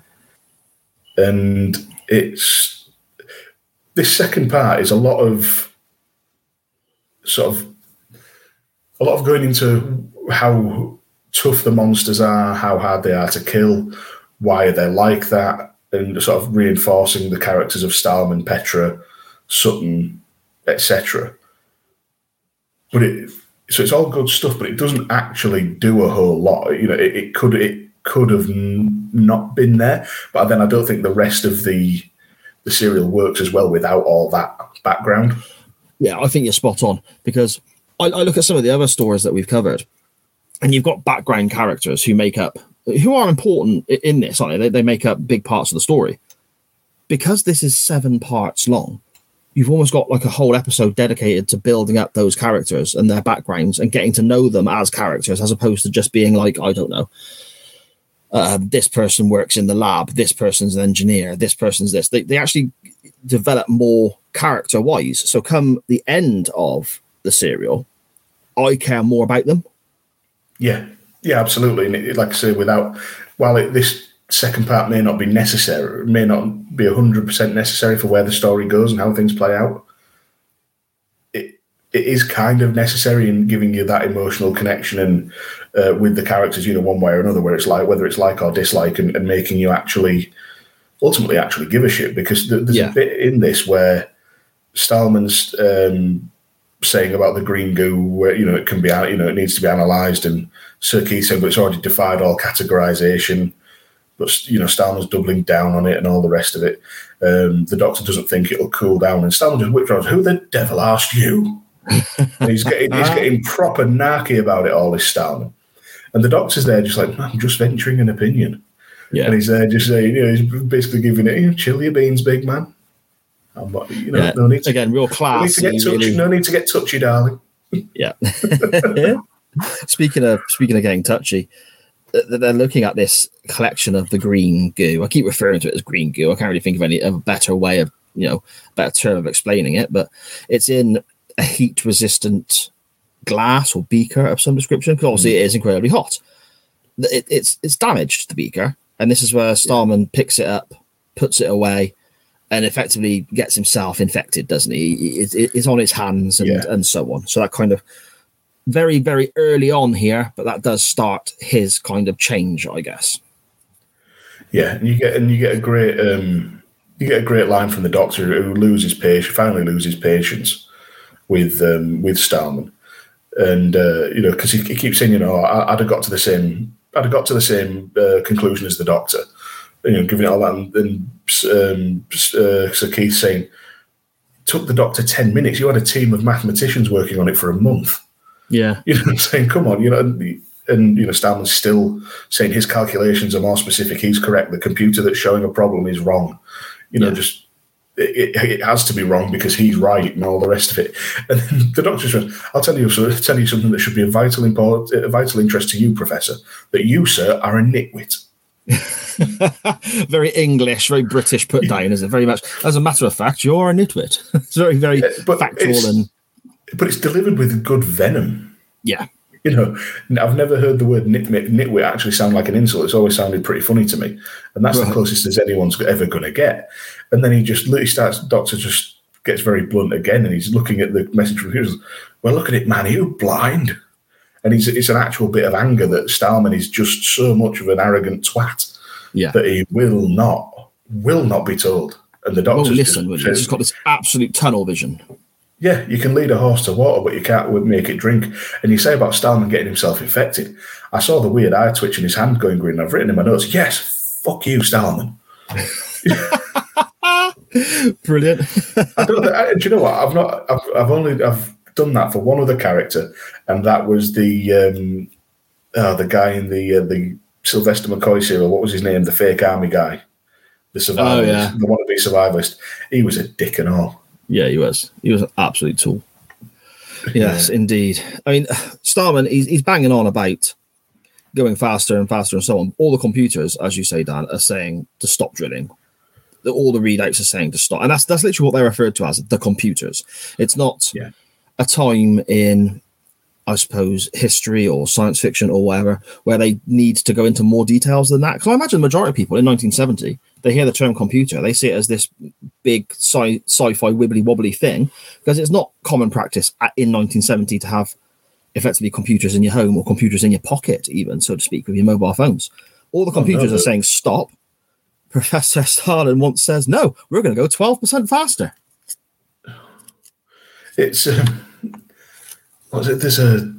And it's this second part is a lot of sort of a lot of going into how tough the monsters are, how hard they are to kill, why they're like that, and sort of reinforcing the characters of Stahlman, Petra, Sutton, etc. But it so it's all good stuff, but it doesn't actually do a whole lot. You know, it, it could it could have n- not been there. But then I don't think the rest of the the serial works as well without all that background. Yeah, I think you're spot on because I, I look at some of the other stories that we've covered, and you've got background characters who make up who are important in this, aren't they? They, they make up big parts of the story. Because this is seven parts long, you've almost got like a whole episode dedicated to building up those characters and their backgrounds and getting to know them as characters as opposed to just being like, I don't know, uh, this person works in the lab, this person's an engineer, this person's this. They, they actually develop more character wise. So, come the end of the serial, I care more about them. Yeah, yeah, absolutely. And it, like I say, without while it, this second part may not be necessary, may not be hundred percent necessary for where the story goes and how things play out. It it is kind of necessary in giving you that emotional connection and uh, with the characters, you know, one way or another, where it's like whether it's like or dislike, and, and making you actually ultimately actually give a shit because there's yeah. a bit in this where Stahlman's um, saying about the green goo, where you know it can be, you know, it needs to be analysed, and Sir Keith said, but it's already defied all categorization. But you know, Stahlman's doubling down on it and all the rest of it. Um, the doctor doesn't think it'll cool down, and Stahlman just withdraws. Who the devil asked you? he's getting he's getting proper narky about it all. This Stahlman. And the doctor's there just like, I'm just venturing an opinion. Yeah. And he's there just saying, you know, he's basically giving it, chill your beans, big man. I'm not, you know, yeah. no need to, again, real class. No need, to get really... no need to get touchy, darling. Yeah. yeah. Speaking of speaking of getting touchy, they're looking at this collection of the green goo. I keep referring to it as green goo. I can't really think of any of a better way of you know better term of explaining it, but it's in a heat resistant glass or beaker of some description because obviously mm. it is incredibly hot. It, it's it's damaged the beaker, and this is where Stahlman picks it up, puts it away, and effectively gets himself infected, doesn't he? It, it, it's on his hands and, yeah. and so on. So that kind of very very early on here, but that does start his kind of change, I guess. Yeah, and you get and you get a great um, you get a great line from the doctor who loses patience, finally loses patience with um, with Stahlman and uh, you know because he, he, keeps saying you know I, would have got to the same I'd have got to the same uh, conclusion as the doctor you know, giving it all that, and, and um, uh, Sir Keith saying, "Took the doctor ten minutes. You had a team of mathematicians working on it for a month." Yeah, you know, what I'm saying, "Come on," you know. And you know, Stahlman's still saying his calculations are more specific. He's correct. The computer that's showing a problem is wrong. You know, yeah. just it, it, has to be wrong because he's right and all the rest of it. And the doctor says, "I'll tell you, so, tell you something that should be a vital import, a vital interest to you, Professor. That you, sir, are a nitwit." very English, very British put down, is it? Very much. As a matter of fact, you're a nitwit. it's very, very uh, but factual and. But it's delivered with good venom. Yeah. You know, I've never heard the word nitwit, nitwit actually sound like an insult. It's always sounded pretty funny to me, and that's right. the closest as anyone's ever going to get. And then he just literally starts. Doctor just gets very blunt again, and he's looking at the message from Hughes. Well, look at it, man. Are you blind? And he's, it's an actual bit of anger that Stahlman is just so much of an arrogant twat yeah. that he will not, will not be told. And the doctor listen. Just, he's got this absolute tunnel vision. Yeah, you can lead a horse to water, but you can't make it drink. And you say about Stahlman getting himself infected. I saw the weird eye twitch in his hand going green. I've written in my notes, yes, fuck you, Stahlman. Brilliant. I don't. I, do you know what? I've not. I've, I've only. I've done that for one other character, and that was the um, uh, the guy in the uh, the Sylvester McCoy serial. What was his name? The fake army guy, the survivor, oh, yeah. the wannabe survivalist. He was a dick and all. Yeah, he was. He was an absolute tool. Yes, yeah. indeed. I mean, Stahlman, he's, he's banging on about going faster and faster and so on. All the computers, as you say, Dan, are saying to stop drilling. All the readouts are saying to stop, and that's that's literally what they're referred to as the computers. It's not yeah. a time in I suppose, history or science fiction or whatever, where they need to go into more details than that. Because I imagine the majority of people in 1970, they hear the term computer, they see it as this big sci- fi wibbly wobbly thing, because it's not common practice in 1970 to have effectively computers in your home or computers in your pocket, even so to speak, with your mobile phones. All the computers oh, no, are saying stop. Professor Stalin once says, "No, we're going to go 12% faster." It's. Um was it? There's a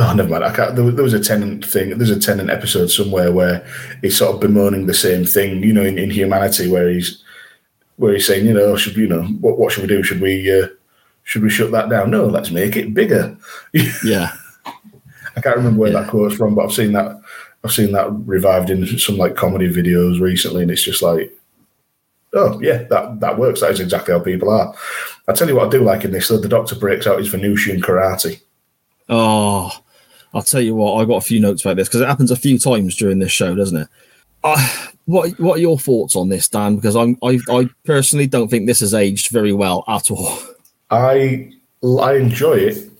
oh, never mind. I can't. There, there, was a Tennant thing. There's a Tennant episode somewhere where he's sort of bemoaning the same thing, you know, in, in humanity, where he's where he's saying, you know, should you know, what what should we do? Should we uh, should we shut that down? No, let's make it bigger. Yeah. I can't remember where yeah. that quote's from, but I've seen that. I've seen that revived in some like comedy videos recently, and it's just like, oh yeah, that that works. That is exactly how people are. I tell you what I do like in this, though, the Doctor breaks out his Venusian karate. Oh, I'll tell you what, I got a few notes about this because it happens a few times during this show, doesn't it? Uh, what What are your thoughts on this, Dan? Because I'm, I, I personally don't think this has aged very well at all. I I enjoy it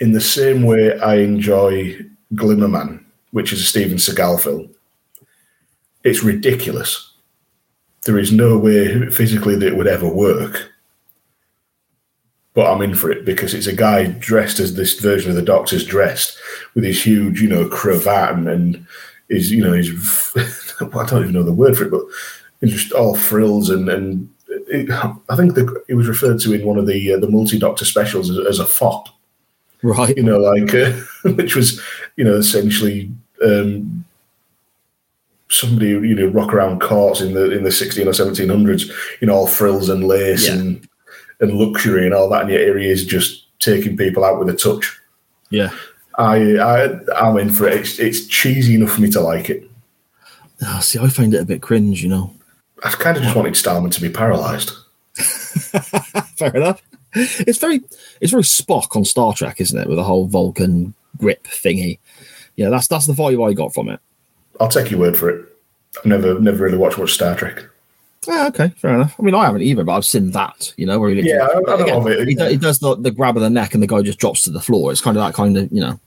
in the same way I enjoy Glimmer Man, which is a Steven Seagal film. It's ridiculous. There is no way physically that it would ever work but I'm in for it because it's a guy dressed as this version of the Doctor's dressed with his huge, you know, cravat and, and his, you know, his, I don't even know the word for it, but just all frills and, and it, I think the, it was referred to in one of the uh, the multi Doctor specials as, as, a fop, right? You know, like uh, which was, you know, essentially um, somebody you know rock around courts in the in the 16 or 1700s, you know, all frills and lace yeah. and and luxury and all that, and yet here he is just taking people out with a touch. Yeah, I, I I'm in for it. It's, it's cheesy enough for me to like it. Oh, see, I find it a bit cringe. You know, I kind of just wanted Stahlman to be paralysed. Fair enough. It's very it's very Spock on Star Trek, isn't it? With the whole Vulcan grip thingy. Yeah, that's that's the vibe I got from it. I'll take your word for it. I've never never really watched much Star Trek. Yeah, okay, fair enough. I mean, I haven't either, but I've seen that, you know, where he yeah, I, I again, it, he, he, does the, the grab of the neck and the guy just drops to the floor. It's kind of that kind of, you know.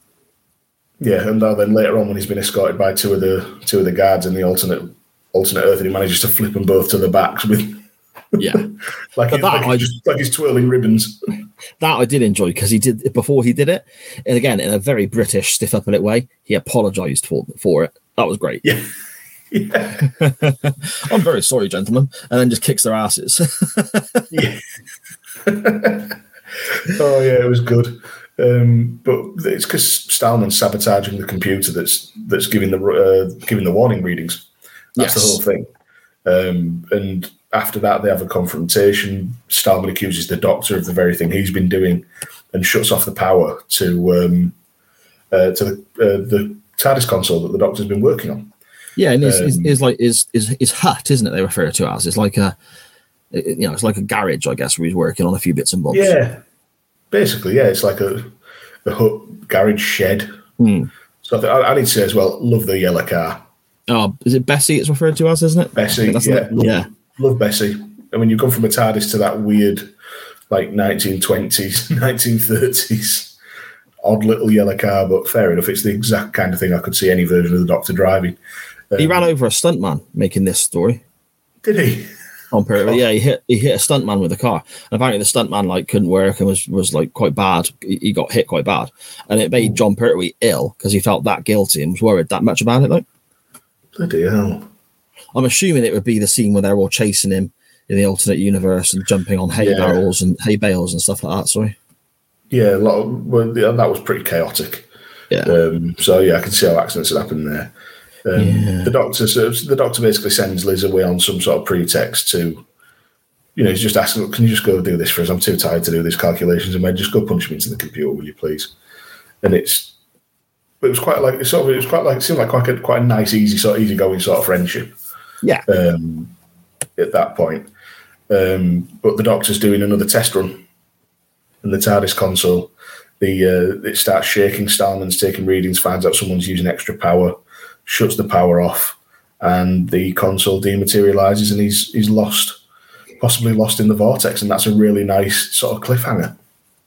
Yeah, and uh, then later on, when he's been escorted by two of the two of the guards in the alternate alternate Earth, and he manages to flip them both to the backs with. Yeah, like, that, like, I, just, like he's twirling ribbons. That I did enjoy because he did before he did it, and again in a very British stiff upper lip way, he apologised for for it. That was great. Yeah. Yeah. I'm very sorry, gentlemen, and then just kicks their asses. yeah. oh yeah, it was good. Um, but it's because Stahlman's sabotaging the computer that's that's giving the uh, giving the warning readings. That's Yes. the whole thing. Um, and after that, they have a confrontation. Stahlman accuses the Doctor of the very thing he's been doing, and shuts off the power to um, uh, to the uh, the TARDIS console that the Doctor's been working on. Yeah, and it's, it's, Um, it's like is is his hut, isn't it? They refer to as it's like a it- you know it's like a garage, I guess, where he's working on a few bits and bobs. Yeah, basically, yeah, it's like a a hut, garage, shed. Hmm. So I, think, I, I need to say as well, love the yellow car, Oh, is it Bessie? It's referred to as, isn't it? Bessie. Yeah, it. yeah. love Bessie. I mean, you come from a TARDIS to that weird, like 1920s, 1930s, odd little yellow car, but fair enough. It's the exact kind of thing I could see any version of the Doctor driving. He ran over a stuntman making this story. Did he? on purpose. Yeah, he hit he hit a stuntman with a car. And apparently the stuntman like couldn't work and was was like quite bad. He, he got hit quite bad, and it made Jon Pertwee ill because he felt that guilty and was worried that much about it. Like Bloody hell. I'm assuming it would be the scene where they're all chasing him in the alternate universe and jumping on hay Yeah. barrels and hay bales and stuff like that. Sorry. Yeah, a lot of, well, yeah, that was pretty chaotic. Yeah. Um, so yeah, I can see how accidents had happened there. Um, Yeah. The doctor, so the doctor basically sends Liz away on some sort of pretext to, you know, he's just asking, "Can you just go do this for us? I'm too tired to do these calculations, and man, just go punch me into the computer, will you please?" And it's, it was quite like it sort of, it was quite like it seemed like quite a quite a nice, easy sort, of easygoing sort of friendship Yeah. um, at that point. Um, but the doctor's doing another test run, and the TARDIS console, the uh, it starts shaking. Stahlman's taking readings, finds out someone's using extra power, shuts the power off, and the console dematerializes, and he's he's lost, possibly lost in the vortex, and that's a really nice sort of cliffhanger.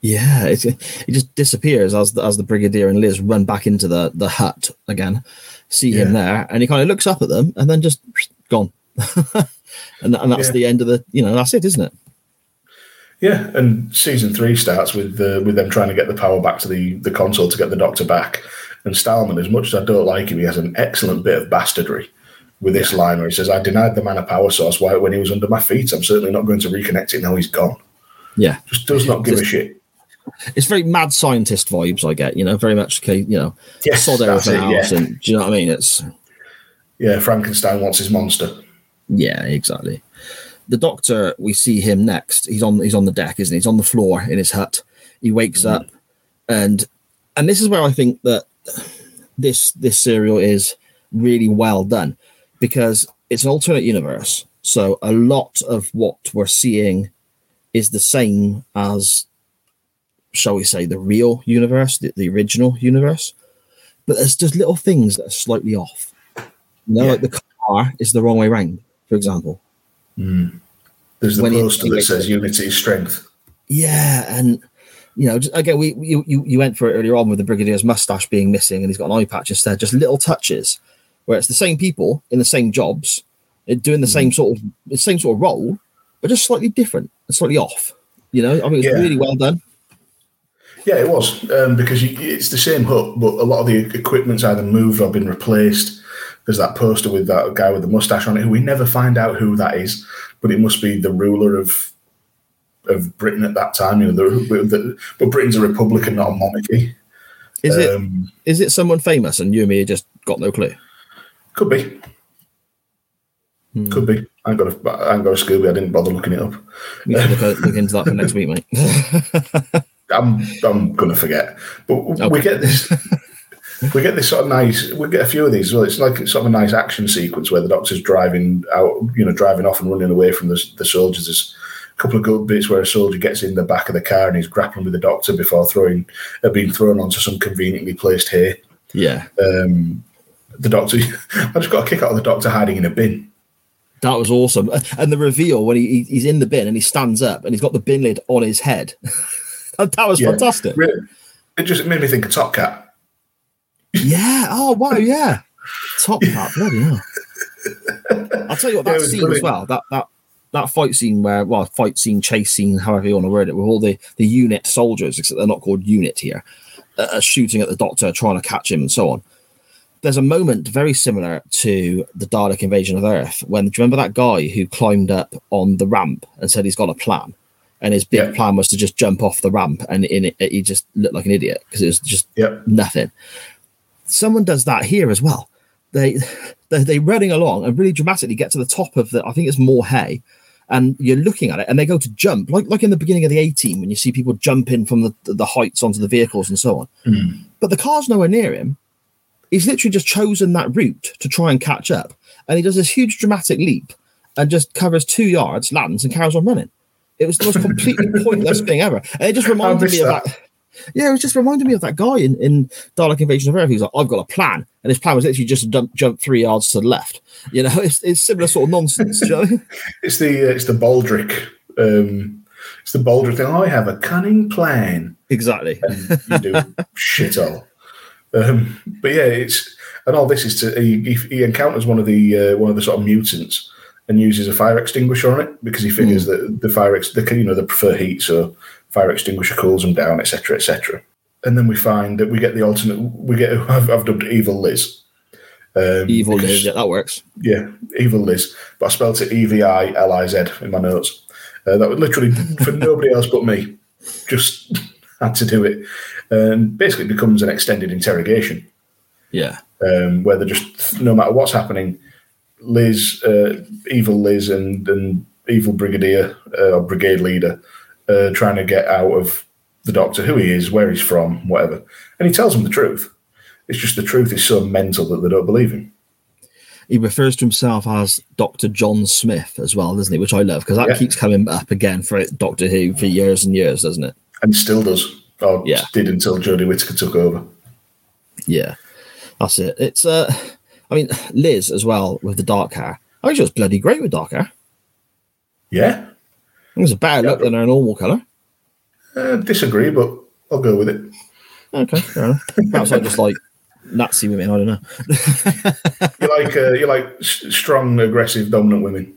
Yeah, it, it just disappears as the, as the brigadier and Liz run back into the, the hut again, see him there, and he kind of looks up at them and then just gone. and, and that's Yeah. the end of the, you know, that's it, isn't it? Yeah, and season three starts with uh, with them trying to get the power back to the, the console to get the Doctor back. And Stahlman, as much as I don't like him, he has an excellent bit of bastardry with this line where he says, "I denied the man a power source why- when he was under my feet. I'm certainly not going to reconnect it now he's gone." Yeah. Just does not give a shit. It's very mad scientist vibes I get, you know, very much, okay, you know, Yes, sod everything else. yeah. And do you know what I mean? It's, Yeah, Frankenstein wants his monster. yeah, exactly. The doctor, we see him next. He's on he's on the deck, isn't he? He's on the floor in his hut. He wakes mm-hmm. up and and this is where I think that this this serial is really well done because it's an alternate universe. So a lot of what we're seeing is the same as shall we say the real universe, the, the original universe. But there's just little things that are slightly off. You know, Yeah. like the car is the wrong way round, for example. Hmm. There's the When he- poster that says "Unity is strength." Yeah, and you know, just, again, we you, you went for it earlier on with the brigadier's mustache being missing, and he's got an eye patch instead. Just little touches where it's the same people in the same jobs, uh, doing the Mm. same sort of same sort of role, but just slightly different and slightly off. You know, I mean, it's Yeah. really well done. Yeah, it was um, because you, it's the same hut, but a lot of the equipment's either moved or been replaced. There's that poster with that guy with the mustache on it, who we never find out who that is, but it must be the ruler of of Britain at that time. You know, the, the, but Britain's a republic and not a monarchy. Is it Um, is it someone famous, and you and me just got no clue? Could be, Hmm. could be. I ain't got a, I ain't got a Scooby. I didn't bother looking it up. We should look, look into that for next week, mate. I'm I'm gonna forget. But we get this we get this sort of nice we get a few of these well. It's like sort of a nice action sequence where the doctor's driving out, you know, driving off and running away from the, the soldiers. A couple of good bits where a soldier gets in the back of the car and he's grappling with the doctor before throwing uh, being thrown onto some conveniently placed hay. yeah, Um, the doctor I just got a kick out of the doctor hiding in a bin. that was awesome. And the reveal when he, he- he's in the bin and he stands up and he's got the bin lid on his head. that that was Yeah. fantastic. It just made me think of Top Cat. Yeah. Oh wow. Yeah. Top hat. Bloody hell. I'll tell you what. Yeah, That was scene as well. That that that fight scene where well, fight scene, chase scene, however you want to word it, with all the the unit soldiers, except they're not called unit here, uh, are shooting at the doctor, trying to catch him, and so on. There's a moment very similar to the Dalek invasion of Earth when do you remember that guy who climbed up on the ramp and said he's got a plan, and his big plan was to just jump off the ramp, and in it he just looked like an idiot because it was just Yep. nothing. Someone does that here as well. they they're, they running along and really dramatically get to the top of the I think it's more hay, and you're looking at it and they go to jump like like in the beginning of the A team when you see people jumping from the the heights onto the vehicles and so on. Mm. But the car's nowhere near him. He's literally just chosen that route to try and catch up, and he does this huge dramatic leap and just covers two yards, lands, and carries on running. It was the most completely pointless thing ever, and it just reminded me of that. that. Yeah, it was just reminded me of that guy in, in Dalek Invasion of Earth. He's like, I've got a plan. And his plan was literally just to jump, jump three yards to the left. You know, it's, it's similar sort of nonsense. you know? It's the uh, it's the Baldrick. Um, it's the Baldrick thing. I have a cunning plan. Exactly. And you do shit all. Um, but yeah, it's and all this is to he, he, encounters one of the uh, one of the sort of mutants and uses a fire extinguisher on it because he figures that the fire ex- can you know they prefer heat, so fire extinguisher cools them down, etc., etc. And then we find that we get the alternate. We get I've, I've dubbed Evil Liz. Um, Evil because- Liz, yeah, that works. yeah, Evil Liz, but I spelled it E V I L I Z in my notes. Uh, that was literally for nobody else but me. Just had to do it, and basically it becomes an extended interrogation Yeah. um, where they're just no matter what's happening, Liz, uh, evil Liz, and and evil brigadier uh, or brigade leader uh, trying to get out of the doctor who he is, where he's from, whatever, and he tells them the truth. It's just the truth is so mental that they don't believe him. He refers to himself as Dr. John Smith as well, doesn't he? Which I love because that Yeah. keeps coming up again for Doctor Who for years and years, doesn't it? And still does, or Yeah. did until Jodie Whittaker took over. Yeah, that's it. It's uh, I mean, Liz as well with the dark hair. I think she was bloody great with dark hair. Yeah, It was a better Yeah, look than her normal color. Uh, disagree, but I'll go with it. Okay. Perhaps I just like Nazi women. I don't know. You like uh, you like s- strong, aggressive, dominant women.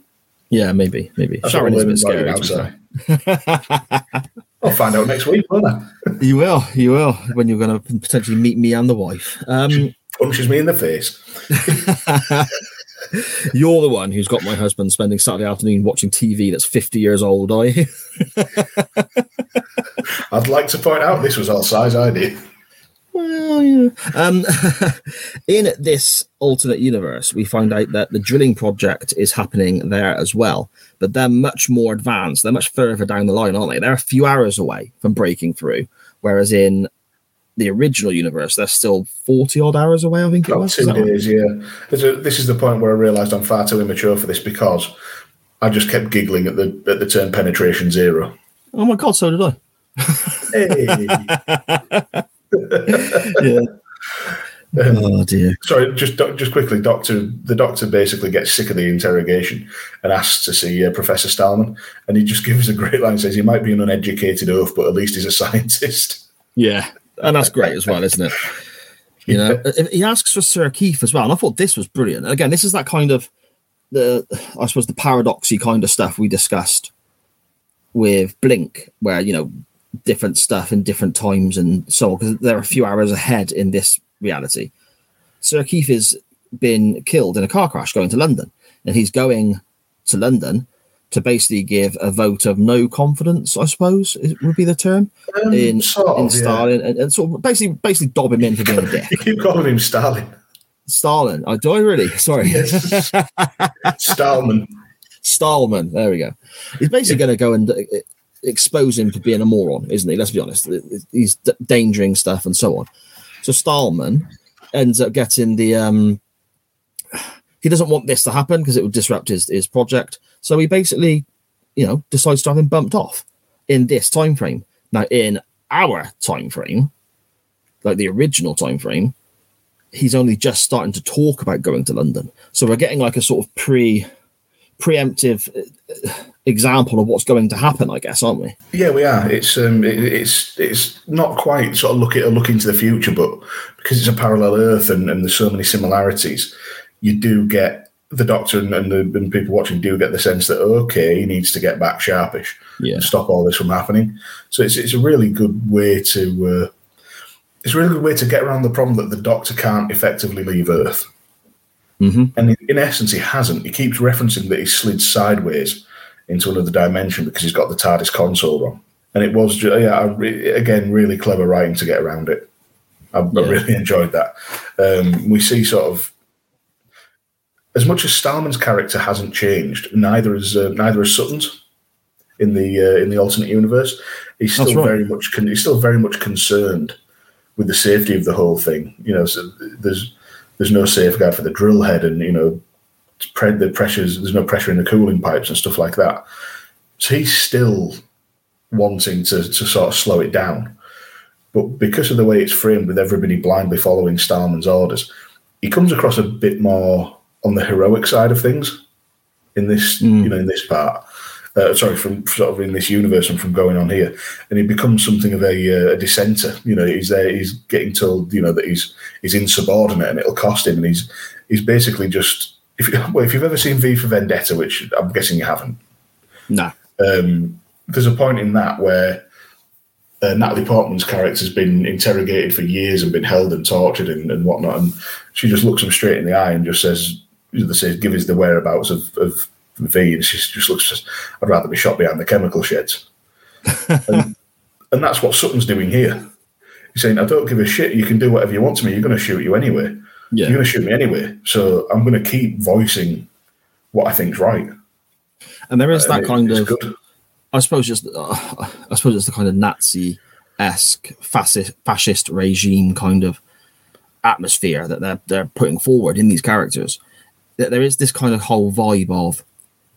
Yeah, maybe, maybe. That's Sharon is a bit scary. about to be you fair. outside. I'll find out next week, won't I? You will, you will, when you're going to potentially meet me and the wife. Um, Punches me in the face. you're the one who's got my husband spending Saturday afternoon watching TV that's 50 years old, are you? I'd like to point out this was all size I did. Well, yeah. Um, in this alternate universe, we find out that the drilling project is happening there as well, but they're much more advanced. They're much further down the line, aren't they? They're a few hours away from breaking through, whereas in the original universe, they're still 40 odd hours away, I think it was. two Is that right? days, yeah. A, this is the point where I realised I'm far too immature for this because I just kept giggling at the at the term penetration zero. Oh my God, so did I. Hey. Yeah. oh dear. Sorry, just just quickly, doctor. The doctor basically gets sick of the interrogation and asks to see uh, Professor Stahlman, and he just gives a great line. Says he might be an uneducated oaf, but at least he's a scientist. Yeah, and that's great as well, isn't it? You know, he asks for Sir Keith as well, and I thought this was brilliant. And again, this is that kind of the, I suppose, the paradoxy kind of stuff we discussed with Blink, where you know different stuff in different times and so on, because they're a few hours ahead in this reality. Sir Keith has been killed in a car crash going to London, and he's going to London to basically give a vote of no confidence, I suppose, it would be the term Um, in sort in of, yeah. Stalin, and, and sort of basically basically dob him in for being a dick. You keep calling him Stalin. Stalin, oh, do I really? Sorry, Yes. Stahlman. Stahlman. There we go. He's basically going to go and uh, expose him for being a moron, isn't he? Let's be honest. He's d- endangering stuff and so on. So Stahlman ends up getting the. um He doesn't want this to happen because it would disrupt his his project. So he basically, you know, decides to have him bumped off in this time frame. Now, in our time frame, like the original time frame, he's only just starting to talk about going to London. So we're getting like a sort of pre preemptive uh, example of what's going to happen, I guess, aren't we? Yeah, we are. It's um, it, it's it's not quite sort of look at a look into the future, but because it's a parallel Earth and, and there's so many similarities, you do get the Doctor and, and the and people watching do get the sense that okay, he needs to get back sharpish Yeah. and stop all this from happening. So it's it's a really good way to uh, it's a really good way to get around the problem that the Doctor can't effectively leave Earth. hmm And in, essence, he hasn't. He keeps referencing that he slid sideways into another dimension because he's got the TARDIS console wrong. And it was, yeah, again, really clever writing to get around it. I, I really enjoyed that. Um, we see sort of as much as Stahlman's character hasn't changed, neither is uh, neither is Sutton's in the uh, in the alternate universe. He's still right. very much con- he's still very much concerned with the safety of the whole thing. You know, so there's there's no safeguard for the drill head, and you know, pre- the pressures. There's no pressure in the cooling pipes and stuff like that. So he's still wanting to to sort of slow it down, but because of the way it's framed, with everybody blindly following Stahlman's orders, he comes across a bit more on the heroic side of things in this, Mm. you know, in this part. Uh, sorry, from sort of in this universe and from going on here, and he becomes something of a, uh, a dissenter. You know, he's there, he's getting told, you know, that he's he's insubordinate and it'll cost him, and he's he's basically just if you, well, if you've ever seen V for Vendetta, which I'm guessing you haven't, No. um, there's a point in that where uh, Natalie Portman's character has been interrogated for years and been held and tortured and, and whatnot, and she just looks him straight in the eye and just says, they say, give us the whereabouts of, of V, and she just looks, just, I'd rather be shot behind the chemical sheds. and, and that's what Sutton's doing here. He's saying, I don't give a shit. You can do whatever you want to me. You're going to shoot you anyway. Yeah. You're going to shoot me anyway. So I'm going to keep voicing what I think's right. And there is that it- kind of, good. I suppose, just uh, I suppose it's the kind of Nazi esque fascist fascist regime kind of atmosphere that they're they're putting forward in these characters. That there is this kind of whole vibe of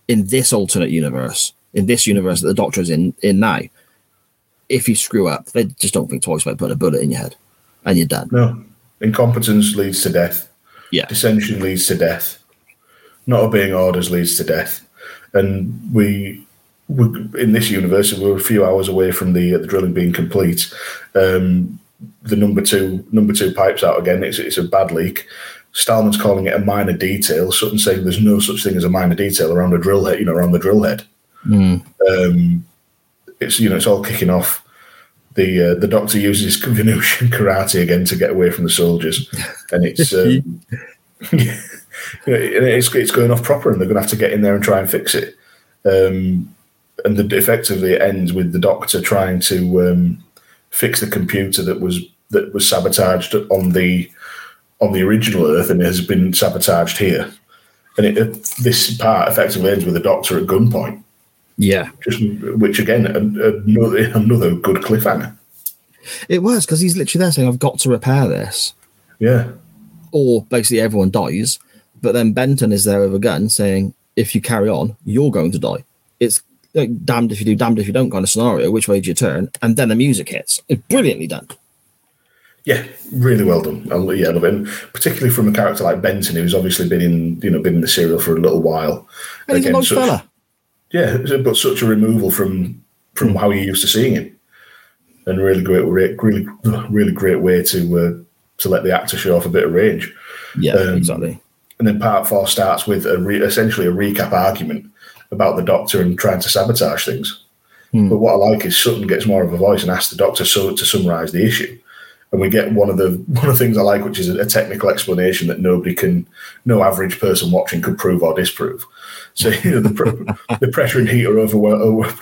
in this alternate universe, in this universe that the Doctor is in in now. If you screw up, they just don't think twice about putting a bullet in your head, and you're done. No. Incompetence leads to death. Yeah, Dissension leads to death. Not obeying orders leads to death. And we, we in this universe, we're a few hours away from the the drilling being complete. Um, the number two number two pipes out again. It's it's a bad leak. Stahlman's calling it a minor detail. Sutton saying there's no such thing as a minor detail around a drill head. You know, around the drill head. Um, it's you know it's all kicking off. The uh, the doctor uses Venusian karate again to get away from the soldiers, and it's um, you know, and it's it's going off proper, and they're going to have to get in there and try and fix it. Um, and the, effectively, it ends with the doctor trying to um, fix the computer that was that was sabotaged on the on the original Earth and it has been sabotaged here. And it, it, this part effectively ends with the doctor at gunpoint, yeah. just which again an- another another good cliffhanger. It was because he's literally there saying, "I've got to repair this." Yeah, or basically everyone dies. But then Benton is there with a gun saying, if you carry on, you're going to die. It's like damned if you do, damned if you don't kind of scenario. Which way do you turn? And then the music hits. It's brilliantly done. Yeah, really well done. I, yeah, I love it. Particularly from a character like Benton, who's obviously been in you know been in the serial for a little while. And he's a nice fella. Yeah, but such a removal from from how you're used to seeing him, and really great, really, really great way to uh, to let the actor show off a bit of range. Yeah, Um, exactly. And then part four starts with a re- essentially a recap argument about the Doctor and trying to sabotage things. Hmm. But what I like is Sutton gets more of a voice and asks the Doctor so, to summarise the issue. And we get one of the one of the things I like, which is a, technical explanation that nobody can, no average person watching could prove or disprove. So you know the, pr- the pressure and heat are overwhelming.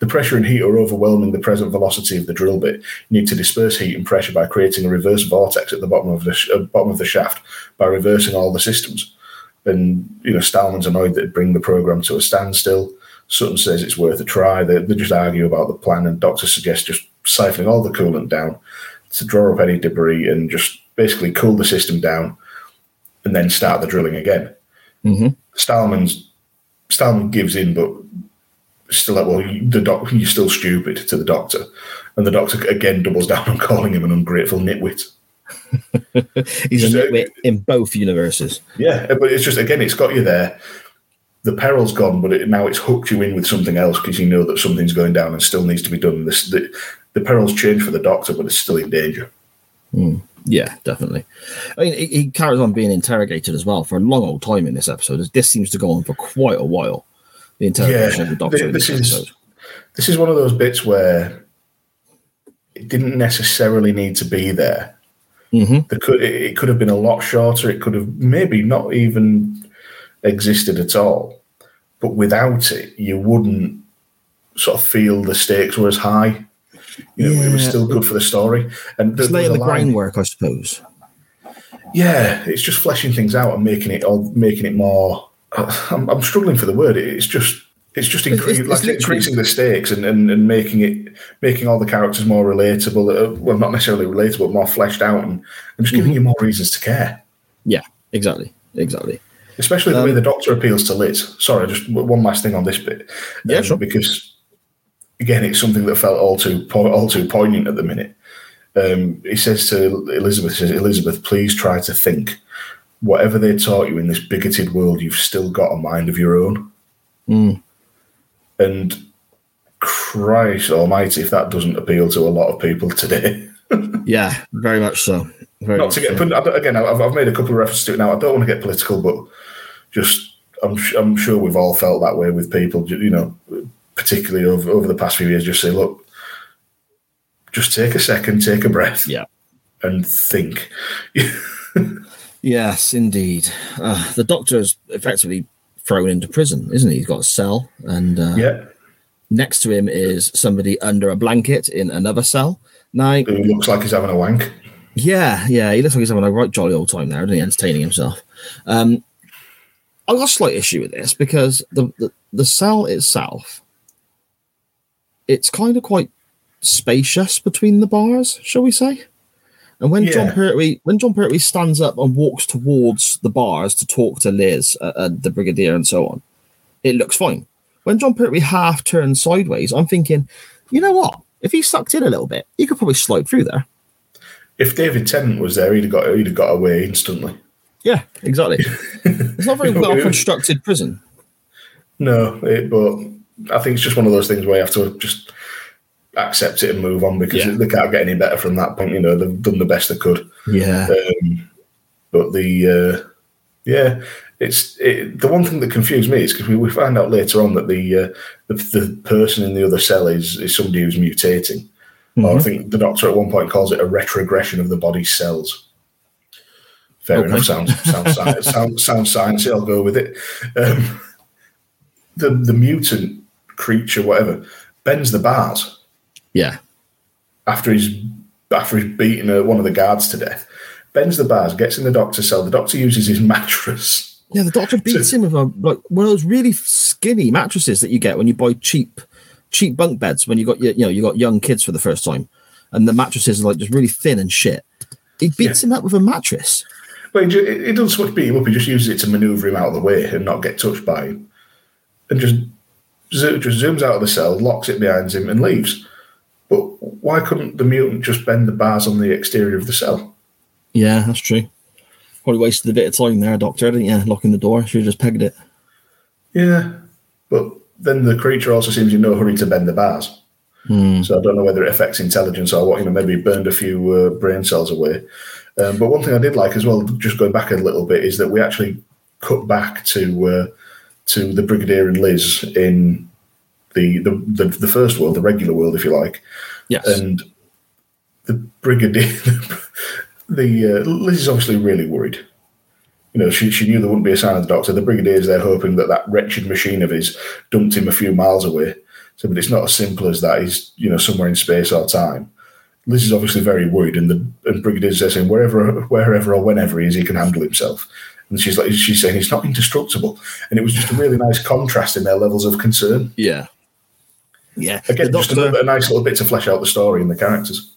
The pressure and heat are overwhelming the present velocity of the drill bit. You need to disperse heat and pressure by creating a reverse vortex at the bottom of the sh- uh, bottom of the shaft by reversing all the systems. And you know, Stahlman's annoyed that bring the program to a standstill. Sutton says it's worth a try. They, they just argue about the plan, and Doctor suggests just siphoning all the coolant down to draw up any debris and just basically cool the system down, and then start the drilling again. hmm Stahlman's Stahlman gives in, but still like, well, you, the doc, you're still stupid to the doctor, and the doctor again doubles down on calling him an ungrateful nitwit. He's a nitwit in both universes. Yeah, but it's just again, it's got you there. The peril's gone, but it, now it's hooked you in with something else because you know that something's going down and still needs to be done. This, the, the peril's changed for the doctor, but it's still in danger. Yeah, definitely. I mean, he, he carries on being interrogated as well for a long old time in this episode. This seems to go on for quite a while. The interrogation Yeah, of the Doctor in this this is- episode. This is one of those bits where it didn't necessarily need to be there. hmm There could it, it could have been a lot shorter. It could have maybe not even existed at all. But without it, you wouldn't sort of feel the stakes were as high. You know, it was still good for the story. And It's laying the groundwork, I suppose. yeah, it's just fleshing things out and making it or making it more. I'm, I'm struggling for the word. It's just it's just incre- It's- it's like increasing the stakes and, and, and making it making all the characters more relatable. Uh, well, not necessarily relatable, but more fleshed out, and, and just Mm-hmm. giving you more reasons to care. Yeah, exactly, exactly. Especially the Um, way the Doctor appeals to Liz. Sorry, just one last thing on this bit. Um, Yeah, sure. Because again, it's something that felt all too all too poignant at the minute. Um, he says to Elizabeth, he says, Elizabeth, please try to think. Whatever they taught you in this bigoted world, you've still got a mind of your own. Mm. And Christ Almighty, if that doesn't appeal to a lot of people today. Yeah, very much so. Very Not much to get, so. but I don't- again, I've, I've made a couple of references to it now. I don't want to get political, but just I'm, I'm sure we've all felt that way with people, you know, particularly over, over the past few years. Just say, look, just take a second, take a breath, Yeah. and think. Yes, indeed. Uh, the doctor is effectively thrown into prison, isn't he? He's got a cell, and uh, yeah, next to him is somebody under a blanket in another cell. Now, who looks like he's having a wank. yeah, yeah, he looks like he's having a right jolly old time there, isn't he? Entertaining himself. Um, I've got a slight issue with this because the, the, the cell itself, it's kind of quite spacious between the bars, shall we say? And when Jon Yeah. Pertwee when Jon Pertwee stands up and walks towards the bars to talk to Liz, uh, uh, the brigadier, and so on, it looks fine. When Jon Pertwee half turns sideways, I'm thinking, you know what? If he sucked in a little bit, he could probably slide through there. If David Tennant was there, he'd have got he'd have got away instantly. Yeah, exactly. it's not very well constructed prison. No, it, but I think it's just one of those things where you have to just accept it and move on because Yeah. they can't get any better from that point. You know, they've done the best they could. Yeah. Um, but the uh, yeah, it's it, the one thing that confused me is because we, we find out later on that the, uh, the the person in the other cell is is somebody who's mutating. Or I Mhm. think the doctor at one point calls it a retrogression of the body's cells. Fair Okay. enough. Sounds sounds sounds sciencey. I'll go with it. Um, the the mutant creature, whatever, bends the bars Yeah. after he's after he's beaten uh, one of the guards to death. Bends the bars, gets in the doctor's cell. The doctor uses his mattress. Yeah, the doctor beats him with a like one of those really skinny mattresses that you get when you buy cheap cheap bunk beds when you got your you know you got young kids for the first time, and the mattresses are like just really thin and shit. He beats him up with a mattress. But he, ju- he doesn't so much beat him up. He just uses it to maneuver him out of the way and not get touched by him, and just just zooms out of the cell, locks it behind him, and leaves. But why couldn't the mutant just bend the bars on the exterior of the cell? Yeah, that's true. Probably wasted a bit of time there, Doctor, didn't you? Locking the door. Should have just pegged it. Yeah, but then the creature also seems in no hurry to bend the bars. Hmm. So I don't know whether it affects intelligence or what. You know, maybe it burned a few uh, brain cells away. Um, but one thing I did like as well, just going back a little bit, is that we actually cut back to uh, to the Brigadier and Liz in the, the the the first world, the regular world, if you like, Yes. and the Brigadier. the uh, Liz is obviously really worried. You know, she, she knew there wouldn't be a sign of the doctor. The brigadier's there hoping that that wretched machine of his dumped him a few miles away. So, but it's not as simple as that. He's you know somewhere in space or time. Liz is obviously very worried, and the and brigadier's there saying wherever wherever or whenever he is, he can handle himself. And she's like she's saying he's not indestructible. And it was just a really nice contrast in their levels of concern. yeah. Yeah. Again, the just a, doctor, little, a nice little bit to flesh out the story and the characters.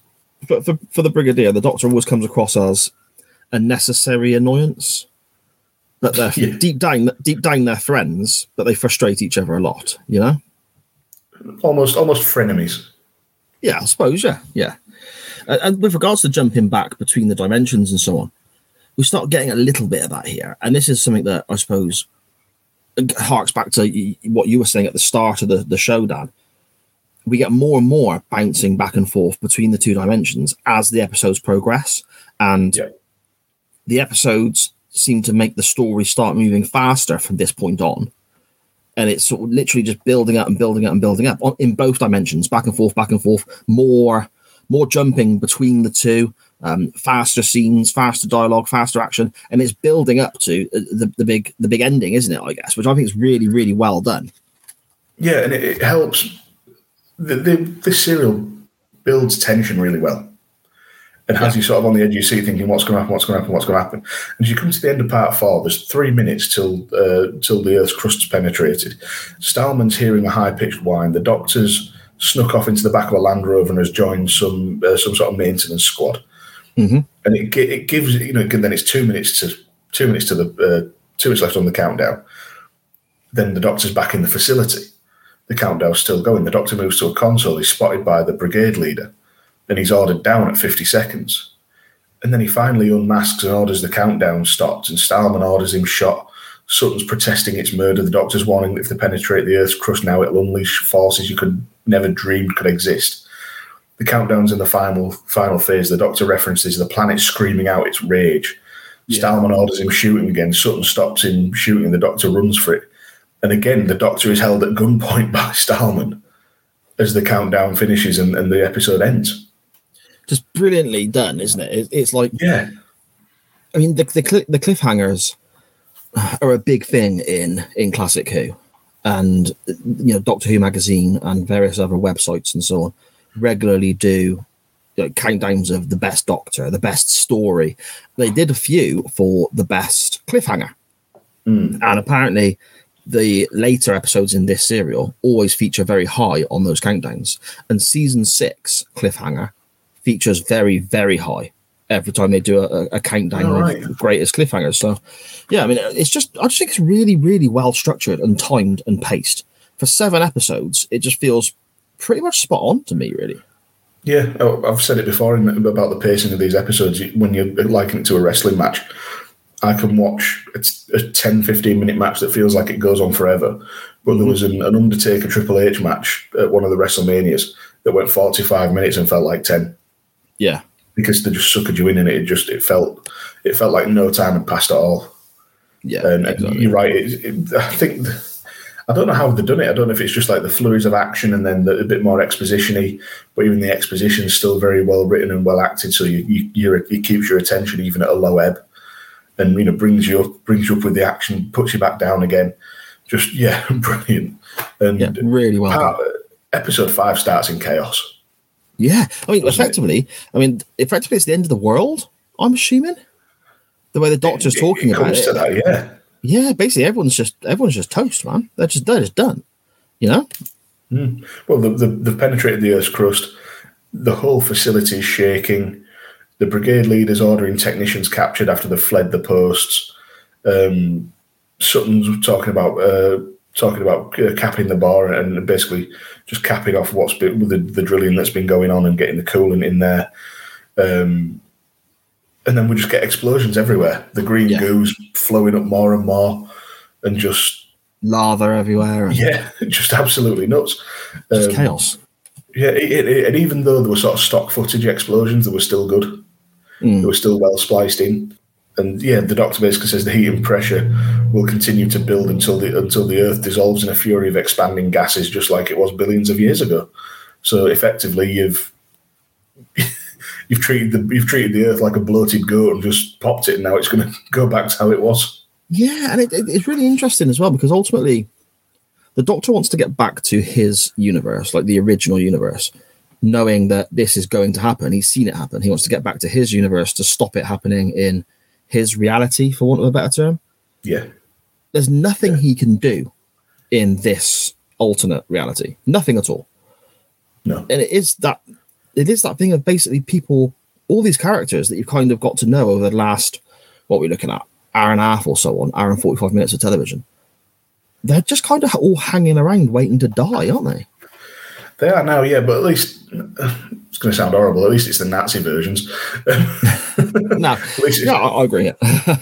for, for, for the Brigadier, the Doctor always comes across as a necessary annoyance. But they're Yeah. deep down, deep down, they're friends, but they frustrate each other a lot. You know? Almost almost frenemies. Yeah, I suppose. Yeah, yeah. And, and with regards to jumping back between the dimensions and so on, we start getting a little bit of that here, and this is something that I suppose harks back to what you were saying at the start of the, the show, Dan. We get more and more bouncing back and forth between the two dimensions as the episodes progress, and Yeah. the episodes seem to make the story start moving faster from this point on. And it's sort of literally just building up and building up and building up on, in both dimensions, back and forth, back and forth. More, more jumping between the two, um, faster scenes, faster dialogue, faster action, and it's building up to uh, the, the big, the big ending, isn't it? I guess, which I think is really, really well done. Yeah, and it, it helps. The, the, this serial builds tension really well, and has you sort of on the edge of your seat thinking, what's going to happen, what's going to happen, what's going to happen. And as you come to the end of part four, there's three minutes till uh, till the Earth's crust's penetrated. Stahlman's hearing a high pitched whine. The doctor's snuck off into the back of a Land Rover and has joined some uh, some sort of maintenance squad. Mhm. And it, it gives you know then it's two minutes to two minutes to the uh, two minutes left on the countdown. Then the doctor's back in the facility. The countdown's still going. The doctor moves to a console. He's spotted by the brigade leader, and he's ordered down at 50 seconds. And then he finally unmasks and orders the countdown stopped, and Stahlman orders him shot. Sutton's protesting its murder. The doctor's warning that if they penetrate the Earth's crust now, it'll unleash forces you could never dreamed could exist. The countdown's in the final final phase. The doctor references the planet screaming out its rage. Yeah. Stahlman orders him shooting again. Sutton stops him shooting. The doctor runs for it. And again, the doctor is held at gunpoint by Stahlman as the countdown finishes and, and the episode ends. Just brilliantly done, isn't it? It- It's like Yeah. I mean, the the, cli the cliffhangers are a big thing in in classic Who, and you know, Doctor Who magazine and various other websites and so on regularly do know, countdowns of the best Doctor, the best story. They did a few for the best cliffhanger, Mm. and apparently. The later episodes in this serial always feature very high on those countdowns, and season six cliffhanger features very, very high every time they do a, a countdown Oh, of right. greatest cliffhangers. So, yeah, I mean, it's just I just think it's really, really well structured and timed and paced. For seven episodes, it just feels pretty much spot on to me, really. Yeah, oh, I've said it before in, about the pacing of these episodes. When you're likening it to a wrestling match, I can watch a, a 10, 15 minute match that feels like it goes on forever. But there hmm. was an, an Undertaker Triple H match at one of the WrestleManias that went 45 minutes and felt like 10 Yeah, because they just suckered you in and it just it felt it felt like no time had passed at all. yeah, And, and you're right. It, it, I think I don't know how they've done it. I don't know if it's just like the fluids of action and then the, a bit more exposition-y, but even the exposition is still very well written and well acted. So you, you you're, it keeps your attention even at a low ebb, and you know brings you up brings you up with the action, puts you back down again. Just yeah, brilliant. And yeah, really well. part- episode five starts in chaos. Yeah, I mean, Doesn't it? effectively, I mean, effectively, it's the end of the world. I'm assuming the way the doctor's It- talking it about it. that, yeah. Yeah, basically, everyone's just everyone's just toast, man. They're just they're just done. You know? Well, the, the, they've penetrated the Earth's crust. The whole facility is shaking. The brigade leader's ordering technicians captured after they've fled the posts. Um, Sutton's talking about uh, talking about uh, capping the bar and basically just capping off what's been the, the drilling that's been going on and getting the coolant in there. Um, and then we just get explosions everywhere. The green Yeah. goo's flowing up more and more, and just Lava everywhere and yeah, just absolutely nuts. just Um, chaos. yeah, it, it, and even though there were sort of stock footage explosions, they were still good. Mm. They were still well spliced in. And yeah, the doctor basically says the heat and pressure will continue to build until the until the Earth dissolves in a fury of expanding gases, just like it was billions of years ago. So effectively, you've you've treated the you've treated the Earth like a bloated goat and just popped it, and now it's going to go back to how it was. Yeah, and it, it, it's really interesting as well because ultimately, the Doctor wants to get back to his universe, like the original universe, knowing that this is going to happen. He's seen it happen. He wants to get back to his universe to stop it happening in his reality, for want of a better term. Yeah, There's nothing he can do in this alternate reality. Nothing at all. no, and it is that it is that thing of basically people all these characters that you've kind of got to know over the last what we're looking at hour and a half or so on hour and 45 minutes of television they're just kind of all hanging around waiting to die aren't they they are now. Yeah, but at least it's going to sound horrible. At least it's the Nazi versions. no At least it's, i, I agree yeah. at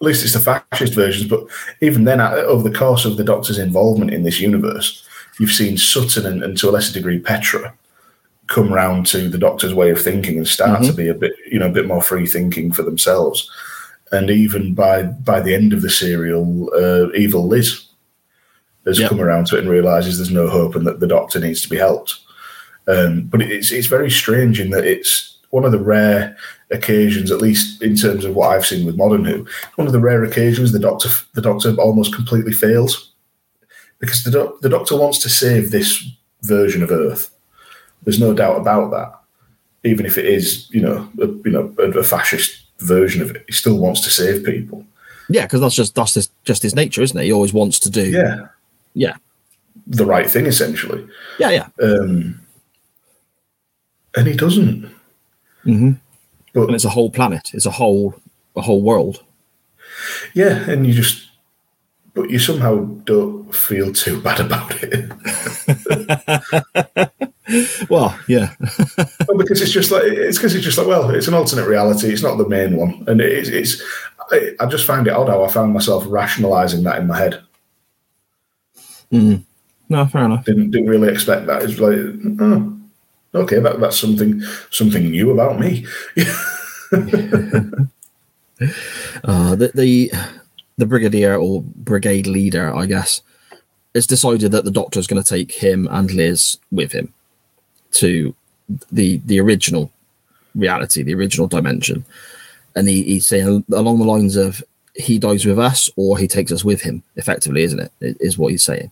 least it's the fascist versions. But even then, uh, over the course of the Doctor's involvement in this universe, you've seen Sutton and, and to a lesser degree Petra come round to the Doctor's way of thinking and start to be a bit, you know, a bit more free thinking for themselves. And even by by the end of the serial, uh, evil Liz has Yeah. come around to it and realizes there's no hope and that the Doctor needs to be helped. Um, but it's it's very strange in that it's one of the rare occasions, at least in terms of what I've seen with Modern Who, one of the rare occasions the Doctor the Doctor almost completely fails because the doc, the Doctor wants to save this version of Earth. There's no doubt about that. even if it is, you know, a, you know, a, a fascist version of it, he still wants to save people. Yeah, because that's just that's his, just his nature, isn't it? He always wants to do. Yeah, yeah, the right thing essentially. yeah, yeah. Um, and he doesn't. hmm But And it's a whole planet. It's a whole a whole world. yeah, and you just, but you somehow don't feel too bad about it. Well, yeah, Well, because it's just like it's because it's just like well, it's an alternate reality. It's not the main one, and it's it's. I, I just find it odd how I found myself rationalising that in my head. no, fair enough. Didn't didn't really expect that. It's like, oh, okay, that, that's something something new about me. Uh, the, the the brigadier or brigade leader, I guess, has decided that the doctor is going to take him and Liz with him to the the original reality, the original dimension, and he, he's saying along the lines of he dies with us or he takes us with him. Effectively, isn't it? Is what he's saying.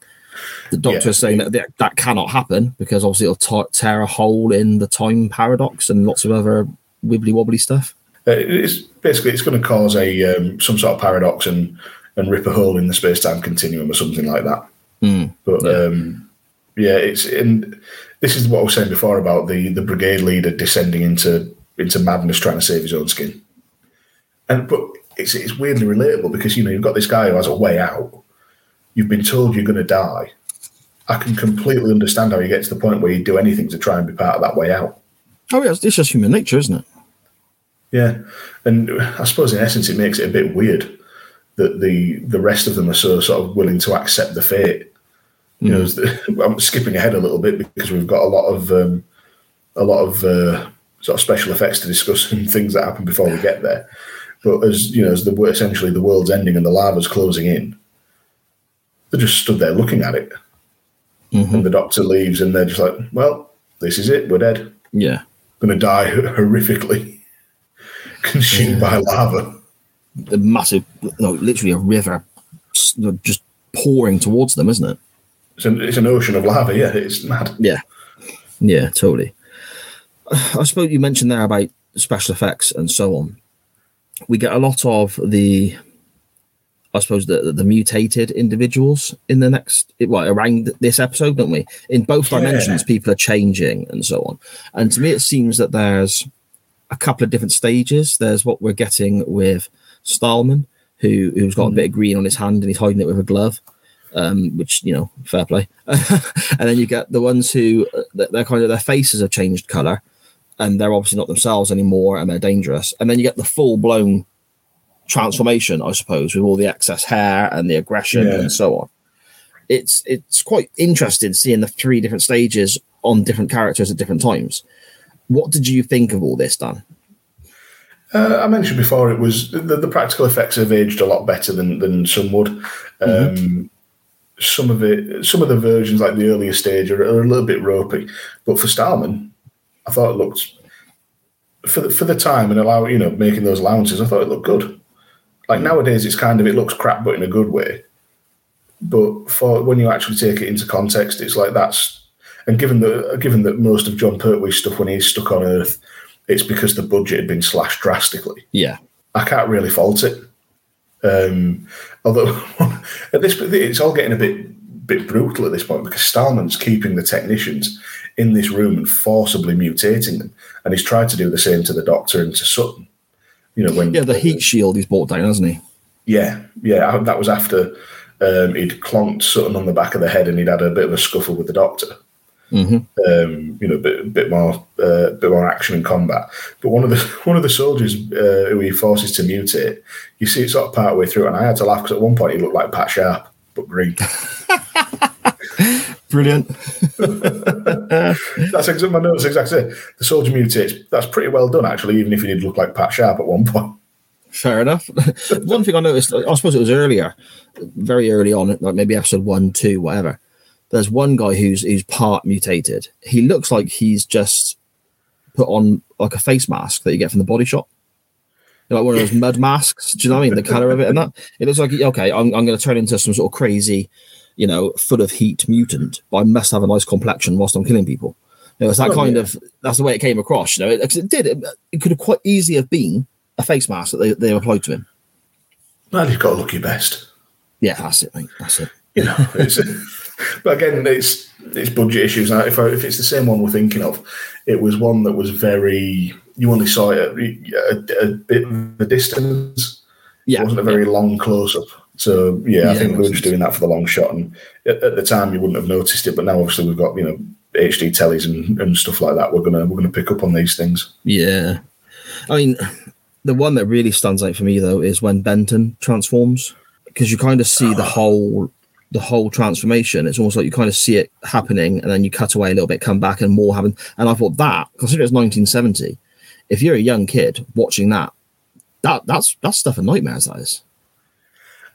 The doctor Yeah. is saying that, that that cannot happen because obviously it'll t- tear a hole in the time paradox and lots of other wibbly wobbly stuff. Uh, it's basically it's going to cause a um, some sort of paradox and and rip a hole in the space time continuum or something like that. Mm. But Yeah. um, yeah, it's and this is what I was saying before about the the brigade leader descending into into madness trying to save his own skin. And but it's it's weirdly relatable because you know you've got this guy who has a way out. You've been told you're going to die. I can completely understand how you get to the point where you do anything to try and be part of that way out. Oh yeah, it's it's just human nature, isn't it? Yeah, and I suppose in essence it makes it a bit weird that the the rest of them are so sort of willing to accept the fate. You know, as I'm skipping ahead a little bit because we've got a lot of um, a lot of uh, sort of special effects to discuss and things that happen before we get there. But as you know, as the essentially the world's ending and the lava's closing in, they just stood there looking at it, Mhm. and the doctor leaves, and they're just like, "Well, this is it. We're dead. Yeah. Going to die horrifically, consumed by lava." a massive, no, literally a river just pouring towards them, isn't it? It's an, it's an ocean of lava. Yeah, it's mad. Yeah. Yeah, totally. I suppose you mentioned there about special effects and so on. We get a lot of the, I suppose, the, the mutated individuals in the next, well, around this episode, don't we? In both Yeah. dimensions, people are changing and so on. And to me, it seems that there's a couple of different stages. There's what we're getting with Stahlman, who who's got a mm-hmm. bit of green on his hand and he's hiding it with a glove, um, which you know, fair play. and then you get the ones who uh, they're kind of their faces have changed color, and they're obviously not themselves anymore, and they're dangerous. And then you get the full blown transformation, I suppose, with all the excess hair and the aggression Yeah. and so on. It's it's quite interesting seeing the three different stages on different characters at different times. What did you think of all this, Dan? Uh, I mentioned before it was the, the practical effects have aged a lot better than than some would. Um, Some of it, some of the versions, like the earlier stage, are, are a little bit ropey. But for Stahlman, I thought it looked for the, for the time and allow you know making those allowances. I thought it looked good. Like nowadays, it's kind of it looks crap, but in a good way. But for when you actually take it into context, it's like that's and given that given that most of Jon Pertwee's stuff when he's stuck on Earth, it's because the budget had been slashed drastically. Yeah, I can't really fault it. Um, although at this point, it's all getting a bit bit brutal at this point because Stahlman's keeping the technicians in this room and forcibly mutating them, and he's tried to do the same to the Doctor and to Sutton. You know when yeah, the heat shield he's brought down, hasn't he? yeah, yeah, that was after um, he'd clonked Sutton on the back of the head and he'd had a bit of a scuffle with the Doctor. Hmm Um, you know, a bit, bit more, uh, bit more action and combat. But one of the one of the soldiers uh, who he forces to mutate, you see it sort of part way through, and I had to laugh because at one point he looked like Pat Sharp but green. Brilliant. that's exactly my notes. Exactly, the soldier mutates. That's pretty well done, actually. Even if he did look like Pat Sharp at one point. Fair enough. one thing I noticed, I suppose it was earlier, very early on, like maybe episode one, two, whatever. There's one guy who's who's part mutated. He looks like he's just put on like a face mask that you get from the body shop. Like one of those mud masks. Do you know what I mean? The color of it and that. It looks like okay, I'm, I'm going to turn into some sort of crazy, you know, full of heat mutant, but I must have a nice complexion whilst I'm killing people. It was that Oh, kind yeah. of that's the way it came across. You know, it, it did. It, it could have quite easily have been a face mask that they, they applied to him. Man, you've got to look your best. Yeah, that's it, mate. That's it. You know, it's, but again, it's it's budget issues. Now, if I, if it's the same one we're thinking of, it was one that was very. You only saw it at a, a bit of a distance. Yeah, It wasn't a very long close up. So yeah, I think we were just doing that for the long shot. And at, at the time, you wouldn't have noticed it, but now obviously we've got you know HD tellies and, and stuff like that. We're gonna we're gonna pick up on these things. Yeah. I mean, the one that really stands out for me though is when Benton transforms because you kind of see the ah. whole the whole transformation. It's almost like you kind of see it happening and then you cut away a little bit, come back and more happen. And I thought that, considering it's 1970, if you're a young kid watching that, that that's that's stuff of nightmares. That is.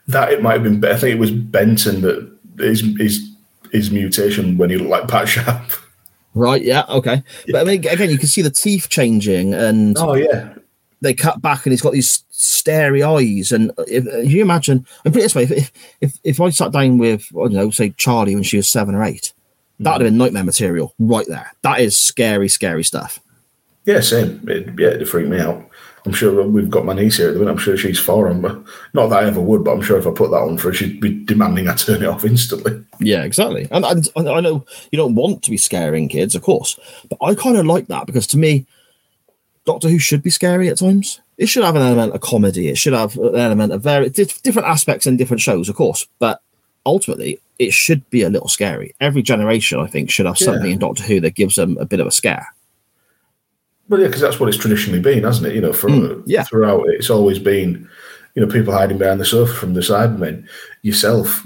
That it might have been. I think it was Benton that his his his mutation when he looked like Pat Sharp. Right. Yeah. Okay. But I mean, again, you can see the teeth changing and Oh yeah, they cut back and he's got these starey eyes. And if, if you imagine, and put it this way, if, if if I sat down with, I don't know, say Charlie when she was seven or eight, that'd have been nightmare material right there. That is scary, scary stuff. yeah, same. It, yeah, it freaked me out. I'm sure we've got my niece here at the minute. I'm sure she's for him. But not that I ever would, but I'm sure if I put that on for her, she'd be demanding I turn it off instantly. Yeah, exactly. And, and I know you don't want to be scaring kids, of course, but I kind of like that because to me, Doctor Who should be scary at times. It should have an element of comedy. It should have an element of very dif- different aspects in different shows, of course. But ultimately, it should be a little scary. Every generation, I think, should have something Yeah. in Doctor Who that gives them a bit of a scare. Well, yeah, because that's what it's traditionally been, hasn't it? You know, for, Mm, yeah. throughout it's always been, you know, people hiding behind the sofa from the Cybermen. Yourself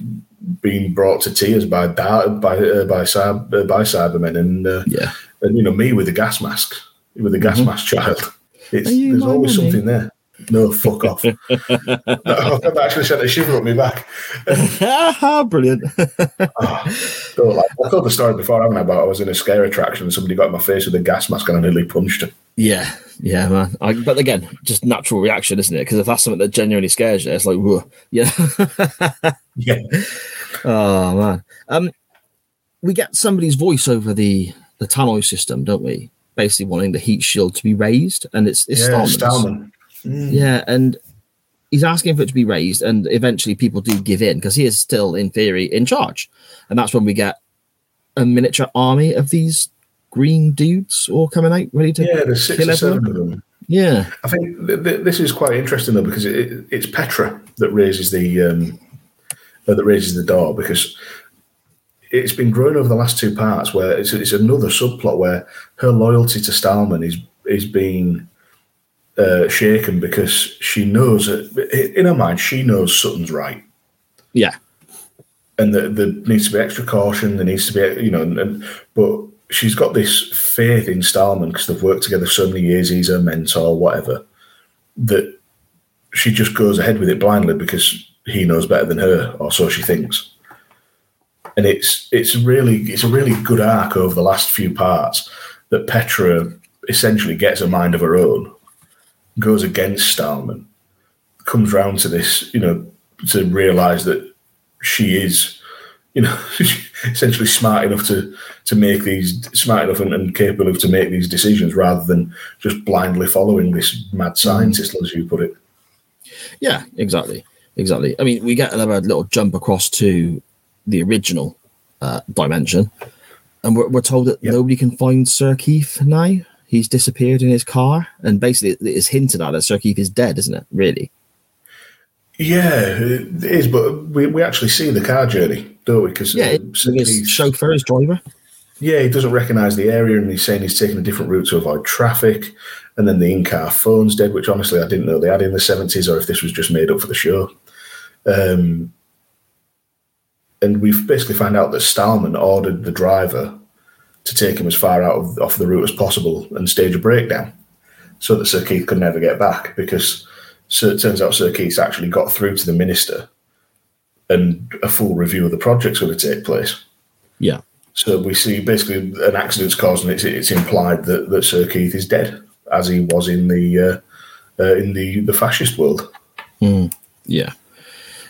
being brought to tears by da- by uh, by, cyber, uh, by Cybermen, and uh, Yeah. and you know me with the gas mask, with the gas mask child. It's there's always mummy? something there. No, fuck off. that actually sent a shiver up my back. Brilliant. Don't like, I told the story before, haven't I? About I was in a scare attraction and somebody got in my face with a gas mask and I nearly punched him. yeah, yeah, man. I, but again, just natural reaction, isn't it? Because if that's something that genuinely scares you, it's like, whoa. yeah. Yeah. Oh man. Um we get somebody's voice over the the tannoy system, don't we? Basically wanting the heat shield to be raised, and it's it's yeah, Stahlman's. Stahlman. Yeah, and he's asking for it to be raised, and eventually people do give in because he is still, in theory, in charge, and that's when we get a miniature army of these green dudes all coming out ready to Yeah, there's six kill or seven of them. Yeah, I think th- th- this is quite interesting though because it, it's Petra that raises the um, uh, that raises the door because it's been growing over the last two parts where it's, it's another subplot where her loyalty to Stahlman is is being uh, shaken because she knows that in her mind she knows Sutton's right yeah, and there, there needs to be extra caution. There needs to be, you know, and, and but she's got this faith in Stahlman because they've worked together so many years. He's her mentor, whatever. That she just goes ahead with it blindly because he knows better than her, or so she thinks. And it's it's really it's a really good arc over the last few parts that Petra essentially gets a mind of her own, goes against Stahlman, comes round to this, you know, to realise that she is, you know, essentially smart enough to to make these smart enough and, and capable of to make these decisions rather than just blindly following this mad mm-hmm. scientist, as you put it. yeah, exactly, exactly. I mean, we get another little jump across to the original uh, dimension, and we're, we're told that Yep. nobody can find Sir Keith now. He's disappeared in his car, and basically it's hinted at that Sir Keith is dead, isn't it? Really? Yeah, it is, but we, we actually see the car journey, don't we? Because Yeah, it's his chauffeur, his driver. yeah, he doesn't recognise the area, and he's saying he's taking a different route to avoid traffic. And then the in-car phone's dead, which honestly I didn't know they had in the seventies, or if this was just made up for the show. Um, and we've basically found out that Stahlman ordered the driver to take him as far out of off the route as possible and stage a breakdown, so that Sir Keith could never get back. Because so it turns out Sir Keith's actually got through to the minister, and a full review of the project's going to take place. Yeah. So we see basically an accident's caused, and it's, it's implied that, that Sir Keith is dead, as he was in the uh, uh, in the the fascist world. Yeah.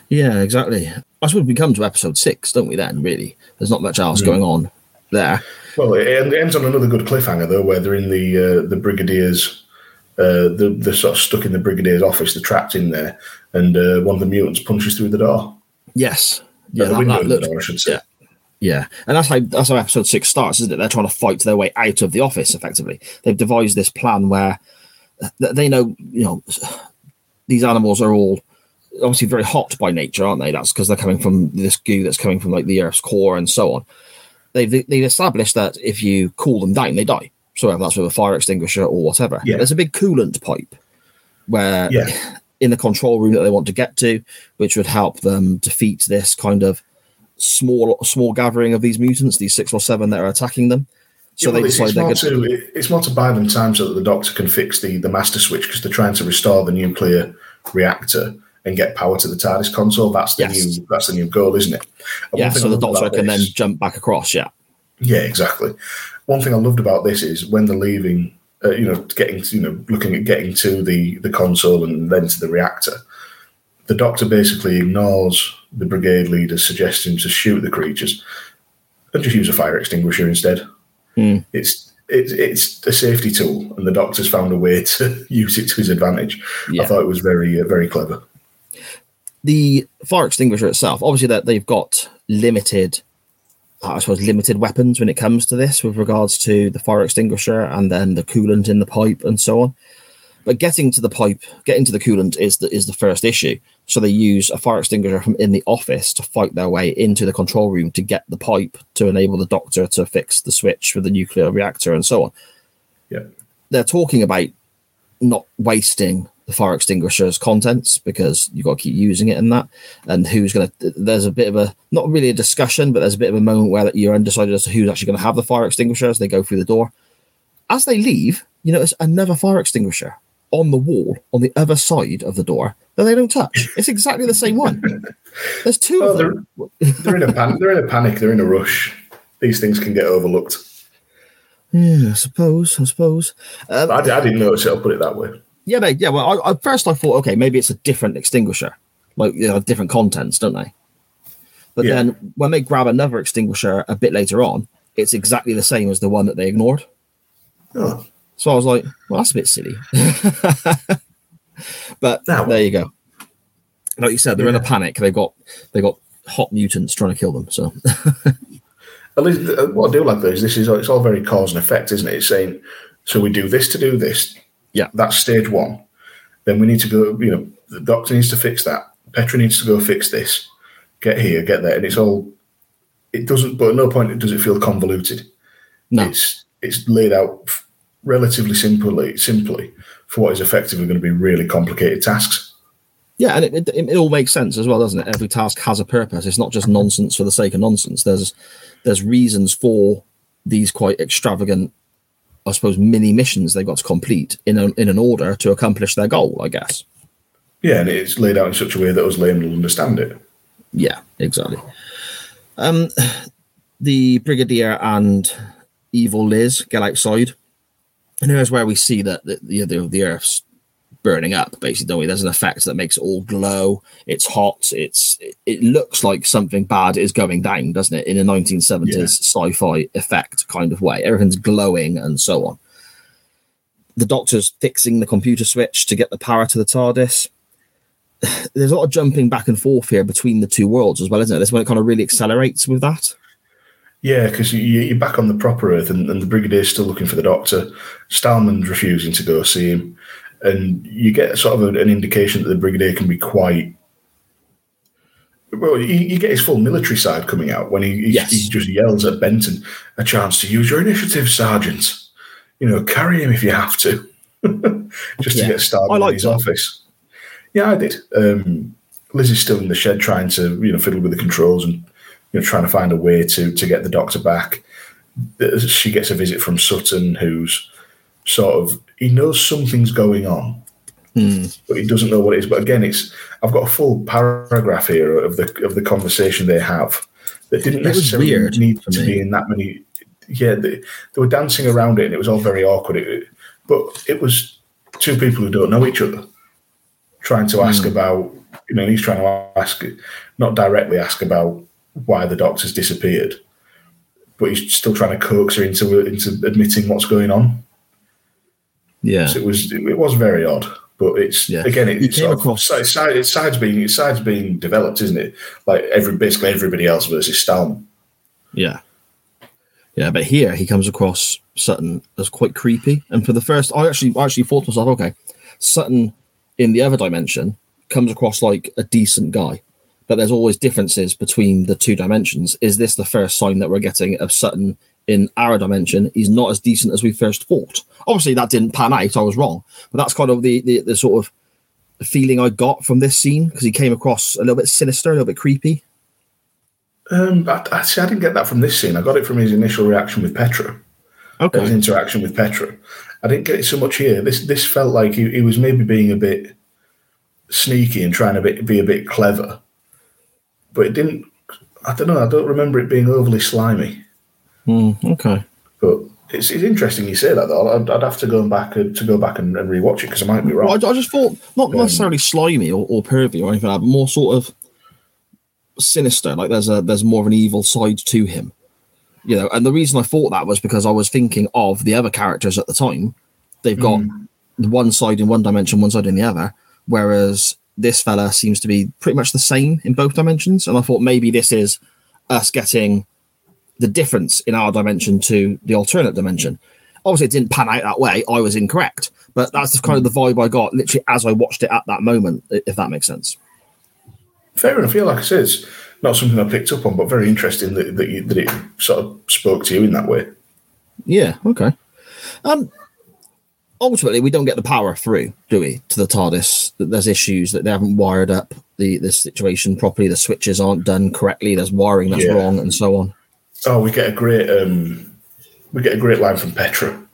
Yeah, exactly. I suppose we come to episode six, don't we? Then, really, there's not much else going on there. Well, it it ends on another good cliffhanger though, where they're in the uh, the brigadier's. Uh, the, they're sort of stuck in the brigadier's office. They're trapped in there, and uh, one of the mutants punches through the door. Yes. Yeah, Yeah, the that, window that in the looked, door, I should say. yeah. yeah. And that's how that's how episode six starts, isn't it? They're trying to fight their way out of the office effectively. They've devised this plan where they know, you know, these animals are all obviously very hot by nature, aren't they? That's because they're coming from this goo that's coming from like the Earth's core and so on. They've they've established that if you cool them down, they die. So that's with a fire extinguisher or whatever. Yeah. There's a big coolant pipe where Yeah. in the control room that they want to get to, which would help them defeat this kind of small small gathering of these mutants, these six or seven that are attacking them. So Yeah, well, they it's, decide it's, they're more going to, it- it's more to buy them time so that the doctor can fix the, the master switch because they're trying to restore the nuclear reactor and get power to the TARDIS console. That's the Yes. new that's the new goal, isn't it? And yeah. So the doctor can then jump back across. Yeah, Yeah, exactly. One thing I loved about this is when they're leaving, uh, you know, getting to, you know, looking at getting to the the console and then to the reactor. The doctor basically ignores the brigade leader's suggestion to shoot the creatures and just use a fire extinguisher instead. Hmm. It's it's it's a safety tool, and the doctor's found a way to use it to his advantage. Yeah. I thought it was very uh, very clever. The fire extinguisher itself, obviously that they've got limited, uh, I suppose, limited weapons when it comes to this with regards to the fire extinguisher and then the coolant in the pipe and so on. But getting to the pipe, getting to the coolant is the is the first issue. So they use a fire extinguisher from in the office to fight their way into the control room to get the pipe to enable the doctor to fix the switch for the nuclear reactor and so on. Yeah, They're talking about not wasting the fire extinguisher's contents because you've got to keep using it and that. And who's going to, there's a bit of a, not really a discussion, but there's a bit of a moment where you're undecided as to who's actually going to have the fire extinguisher as they go through the door. As they leave, you notice another fire extinguisher on the wall on the other side of the door that they don't touch. It's exactly the same one. There's two Oh, of them. they're in a pan- they're in a panic. They're in a rush. These things can get overlooked. Yeah, I suppose. I suppose. Um, I, I didn't notice it. I'll put it that way. Yeah, they, yeah. Well, I, at first I thought, okay, maybe it's a different extinguisher, like you know, different contents, don't they? But Yeah. then when they grab another extinguisher a bit later on, it's exactly the same as the one that they ignored. Oh, So I was like, well, that's a bit silly. but Now- there you go. Like you said, they're in a panic. They got they got hot mutants trying to kill them. So at least uh, what I do like though is this is it's all very cause and effect, isn't it? It's saying so we do this to do this. Yeah. that's stage one. Then we need to go. You know, the doctor needs to fix that. Petra needs to go fix this. Get here, get there, and it's all. It doesn't, but at no point does it feel convoluted. no, It's it's laid out relatively simply, simply for what is effectively going to be really complicated tasks. Yeah, and it, it, it all makes sense as well, doesn't it? Every task has a purpose. It's not just nonsense for the sake of nonsense. There's there's reasons for these quite extravagant, I suppose, mini missions they've got to complete in an in an order to accomplish their goal. I guess. Yeah, and it's laid out in such a way that us laymen will understand it. Yeah, exactly. Um, the brigadier and evil Liz get outside, and here's where we see that the the, the, the Earth's burning up. Basically, don't we? There's an effect that makes it all glow. It's hot. It's it, looks like something bad is going down, doesn't it? In a 1970s Yeah. sci-fi effect kind of way. Everything's glowing and so on. The doctor's fixing the computer switch to get the power to the TARDIS there's a lot of jumping back and forth here between the two worlds as well, isn't it? This is when it kind of really accelerates with that. Yeah, because you, you're back on the proper Earth, and, and the Brigadier's still looking for the Doctor. Stahlman's refusing to go see him, and you get sort of an, indication that the Brigadier can be quite. Well, you, you get his full military side coming out when he, he, Yes. he just yells at Benton, "A chance to use your initiative, Sergeant. You know, carry him if you have to." just Yeah. to get started I in liked his that. office. Yeah, I did. Um, Liz is still in the shed trying to, you know, fiddle with the controls and you know, trying to find a way to to get the doctor back. She gets a visit from Sutton, who's sort of he knows something's going on, hmm. but he doesn't know what it is. But again, it's I've got a full paragraph here of the of the conversation they have that didn't necessarily weird need to me. be in that many. Yeah, they, they were dancing around it, and it was all very awkward. It, but it was two people who don't know each other trying to ask hmm. about. You know, he's trying to ask, not directly ask about why the doctor's disappeared, but he's still trying to coax her into into admitting what's going on. Yeah, So it was it was very odd, but it's Yeah. again He it's came sort of, across- it's side it's sides being it's sides being developed, isn't it? Like every basically everybody else versus Stahlman. yeah, yeah. But here he comes across Sutton as quite creepy, and for the first, I actually I actually thought to myself, okay, Sutton in the other dimension comes across like a decent guy, but there's always differences between the two dimensions. Is this the first sign that we're getting of Sutton in our dimension? He's not as decent as we first thought. Obviously, that didn't pan out. I was wrong, but that's kind of the the, the sort of feeling I got from this scene because he came across a little bit sinister, a little bit creepy. Um, I, I, see, I didn't get that from this scene. I got it from his initial reaction with Petra. Okay. his interaction with Petra. I didn't get it so much here. This this felt like he, he was maybe being a bit sneaky and trying to be, be a bit clever, but it didn't. I don't know. I don't remember it being overly slimy. Mm, okay. But it's, it's interesting you say that though. I'd, I'd have to go back and, to go back and, and rewatch it because I might be wrong. I, I just thought not necessarily slimy or, or pervy or anything like that, but more sort of sinister. Like there's a there's more of an evil side to him, you know. And the reason I thought that was because I was thinking of the other characters at the time. They've got one side in one dimension, one side in the other, whereas this fella seems to be pretty much the same in both dimensions. And I thought maybe this is us getting the difference in our dimension to the alternate dimension. Obviously, it didn't pan out that way. I was incorrect, but that's the kind of the vibe I got literally as I watched it at that moment. If that makes sense. Fair enough. Yeah, like I said, it's not something I picked up on, but very interesting that that, you, that it sort of spoke to you in that way. Yeah. Okay. Um. Ultimately, we don't get the power through, do we? To the TARDIS, that there's issues that they haven't wired up the the situation properly. The switches aren't done correctly. There's wiring that's Yeah. wrong, and so on. Oh, we get a great um, we get a great line from Petra. The,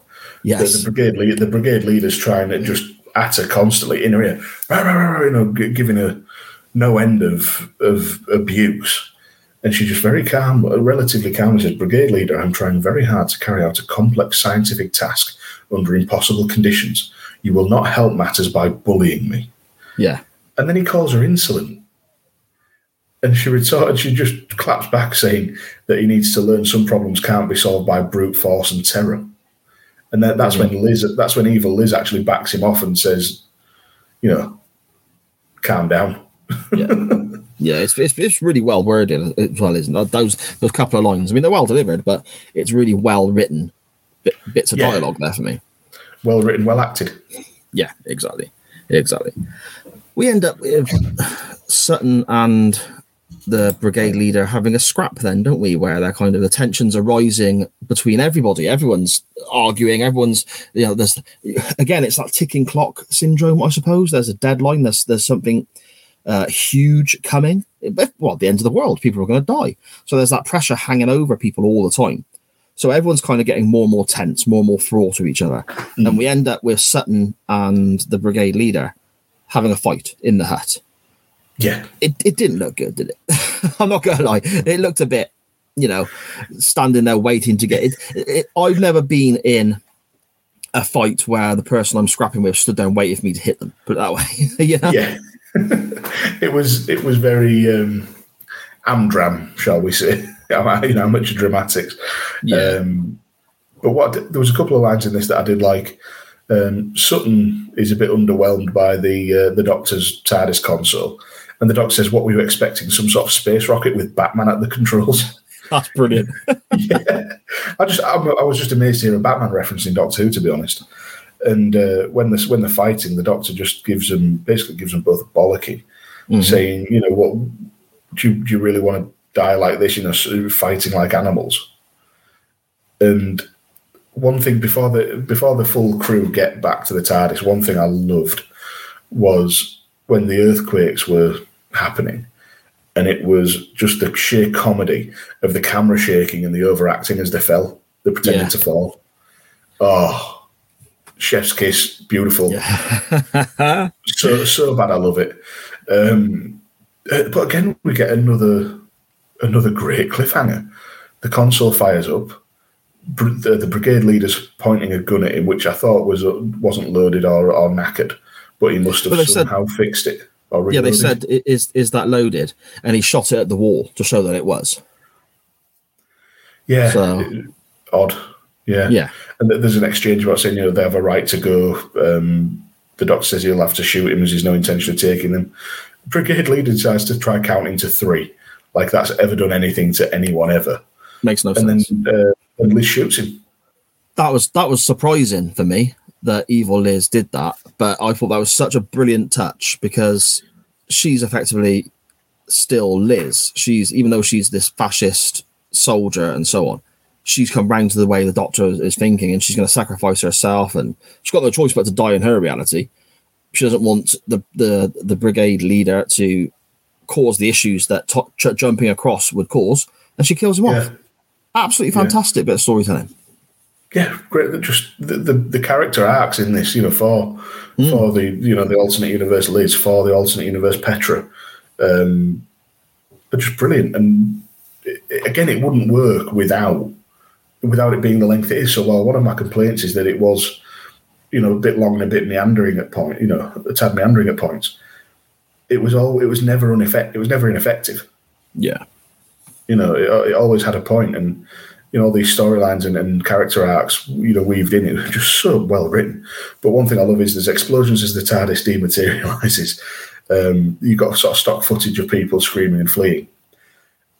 Yes. the brigade lead, the brigade leader's trying to just at her constantly in her ear, rah, rah, rah, you know, g- giving her no end of of abuse. And she just very calm, relatively calm, says, Brigade leader, I'm trying very hard to carry out a complex scientific task under impossible conditions. You will not help matters by bullying me. yeah. And then he calls her insolent. And she retorted, she just claps back, saying that he needs to learn some problems can't be solved by brute force and terror. And then that's when mm-hmm. Liz, that's when evil Liz actually backs him off and says, you know, calm down. Yeah, it's, it's it's really well worded as well, isn't it? Those those couple of lines. I mean, they're well delivered, but it's really well written bit, bits of Yeah. dialogue there for me. Well written, well acted. Yeah, exactly, exactly. We end up with Sutton and the brigade leader having a scrap, then, don't we? Where they're kind of the tensions are rising between everybody. Everyone's arguing. Everyone's you know. There's again, it's that ticking clock syndrome, I suppose. There's a deadline. There's there's something uh, huge coming. Well, the end of the world, people are going to die. So there's that pressure hanging over people all the time. So everyone's kind of getting more and more tense, more and more fraught to each other. And we end up with Sutton and the brigade leader having a fight in the hut. Yeah. It, it didn't look good, did it? I'm not going to lie. It looked a bit, you know, standing there waiting to get it, it. I've never been in a fight where the person I'm scrapping with stood there and waited for me to hit them. Put it that way. you know? Yeah. it was it was very um amdram, shall we say. you know, much dramatics. Yeah. Um, but what there was a couple of lines in this that I did like. Um, Sutton is a bit underwhelmed by the uh, the Doctor's TARDIS console, and the Doctor says, "What were you expecting? Some sort of space rocket with Batman at the controls?" That's brilliant. yeah, I just I, I was just amazed to hear a Batman reference in Doctor Who, to be honest. And uh, when this when they're fighting, the Doctor just gives them basically gives them both a bollocking, saying, "You know what? Do you, do you really want to die like this? You know, fighting like animals?" And one thing before the before the full crew get back to the TARDIS, one thing I loved was when the earthquakes were happening, and it was just the sheer comedy of the camera shaking and the overacting as they fell, they pretended Yeah. to fall. Oh, chef's kiss, beautiful. so so bad, I love it. Um, uh, but again, we get another another great cliffhanger. The console fires up. The, the brigade leader's pointing a gun at him, which I thought was wasn't loaded or, or knackered, but he must have they said- somehow fixed it. Yeah, they said, is, is that loaded? And he shot it at the wall to show that it was. Yeah, So- odd. Yeah, Yeah. And there's an exchange about saying you know they have a right to go. Um, the doctor says he'll have to shoot him as he's no intention of taking them. Brigade leader decides to try counting to three, like that's ever done anything to anyone ever. Makes no sense. And sense. then uh, and Liz shoots him. that was that was surprising for me that evil Liz did that, but I thought that was such a brilliant touch because she's effectively still Liz. She's even though she's this fascist soldier and so on, she's come round to the way the doctor is, thinking, and she's going to sacrifice herself, and she's got no choice but to die in her reality. She doesn't want the the the brigade leader to cause the issues that ch- jumping across would cause, and she kills him Yeah. off. Absolutely Yeah. fantastic bit of storytelling. Yeah, great. Just the, the, the character arcs in this, you know, for for the you know the alternate universe Liz, for the alternate universe Petra, um, are just brilliant. And it, it- again, it wouldn't work without without it being the length it is. So, while one of my complaints is that it was, you know, a bit long and a bit meandering at point, you know, a tad meandering at points. It was all. It was never ineffective. It was never ineffective Yeah. you know, it, it always had a point, and you know, all these storylines and, and character arcs, you know, weaved in. It was just so well written. But one thing I love is there's explosions as the TARDIS dematerializes. Um, you've got sort of stock footage of people screaming and fleeing,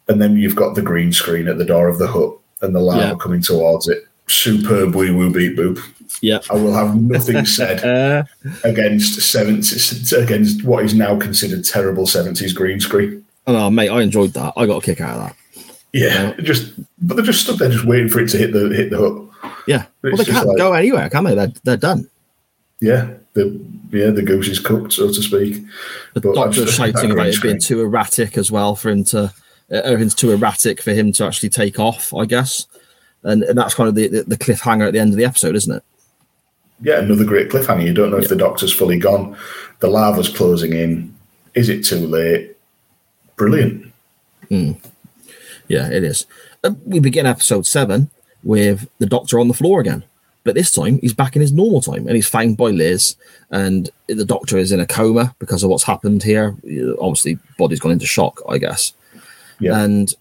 and then you've got the green screen at the door of the hut and the lava Yeah. coming towards it. Superb wee woo beep boop. Yeah. I will have nothing said against seventies against what is now considered terrible seventies green screen. oh, mate, I enjoyed that. I got a kick out of that. Yeah, just but they're just stood there just waiting for it to hit the hit the hut. Yeah. Well, they can't like- go anywhere, can they? They're, they're done. Yeah, the yeah the goose is cooked, so to speak. The But doctor's shouting about it being too erratic as well for him to. Uh, everything's too erratic for him to actually take off, I guess. And, and that's kind of the, the, the cliffhanger at the end of the episode, isn't it? Yeah, another great cliffhanger. You don't know if the doctor's fully gone. The lava's closing in. Is it too late? Brilliant. Yeah, it is. Uh, we begin episode seven with the doctor on the floor again. But this time he's back in his normal time and he's found by Liz. And the doctor is in a coma because of what's happened here. Obviously, body's gone into shock, I guess. Yeah. And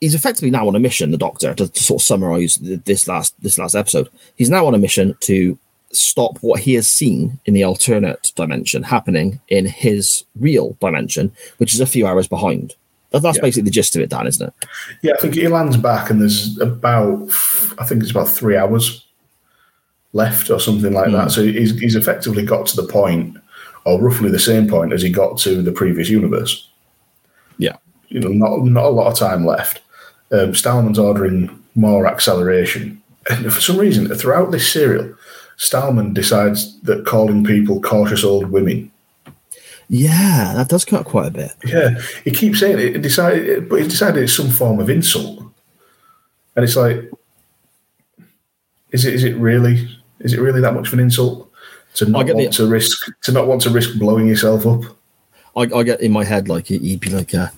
he's effectively now on a mission, the doctor, to, to sort of summarize this last this last episode. He's now on a mission to stop what he has seen in the alternate dimension happening in his real dimension, which is a few hours behind. That- That's Yeah. basically the gist of it, Dan, isn't it? Yeah, I think he lands back, and there's about I think it's about three hours left or something like that. So he's he's effectively got to the point, or roughly the same point as he got to the previous universe. Yeah. you know, not not a lot of time left. Um, Stahlman's ordering more acceleration, and for some reason, throughout this serial, Stahlman decides that calling people cautious old women. Yeah, that does cut quite a bit. Yeah, he keeps saying it. it decided, but he decided it's some form of insult, and it's like, is it? Is it really? Is it really that much of an insult to not want the- to risk to not want to risk blowing yourself up? I, I get in my head like he- he'd be like uh,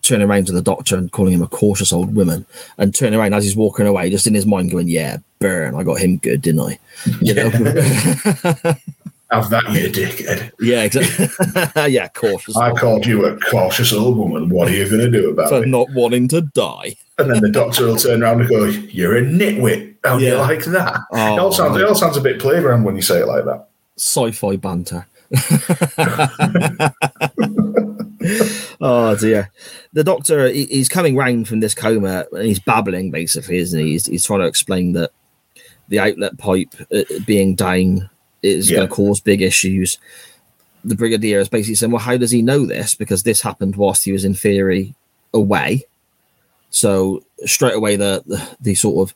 turning around to the doctor and calling him a cautious old woman, and turning around as he's walking away, just in his mind going, "Yeah, burn! I got him good, didn't I?" You know? Have that, you dickhead! yeah, exactly. yeah, cautious I called you a cautious old woman. What are you going to do about for it? For not wanting to die. And then the doctor will turn around and go, "You're a nitwit. How do you Yeah. like that?" Oh, it all sounds it all sounds a bit playground when you say it like that. Sci-fi banter. oh dear. The doctor he- he's coming round from this coma and he's babbling basically, isn't he? He's, he's trying to explain that the outlet pipe uh, being down is Yeah. going to cause big issues. The brigadier is basically saying, "Well, how does he know this? Because this happened whilst he was in theory away." So straight away, the the, the sort of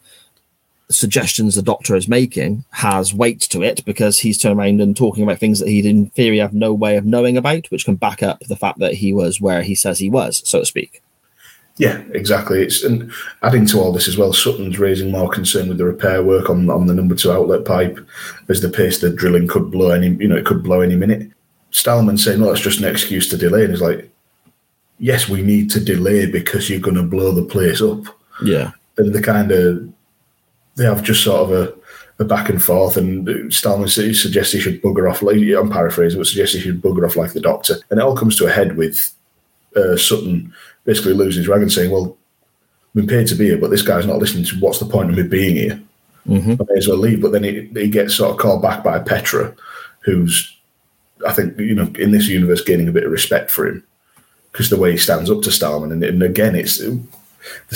suggestions the doctor is making has weight to it because he's turned around and talking about things that he'd in theory have no way of knowing about, which can back up the fact that he was where he says he was, so to speak. Yeah, exactly. It's and adding to all this as well, Sutton's raising more concern with the repair work on, on the number two outlet pipe, as the pace the drilling could blow any you know it could blow any minute. Stahlman saying, "No, that's just an excuse to delay," and he's like, "Yes, we need to delay because you're going to blow the place up." Yeah. And the kind of they have just sort of a, a back and forth, and Stahlman suggests he should bugger off. Like, I'm paraphrasing, but suggests he should bugger off like the Doctor, and it all comes to a head with uh, Sutton basically losing his rag and saying, "Well, been paid to be here, but this guy's not listening to what's the point of me being here? Mhm. I may as well leave. But then he, he gets sort of called back by Petra, who's, I think, you know, in this universe gaining a bit of respect for him because the way he stands up to Stahlman. And, and again, it's the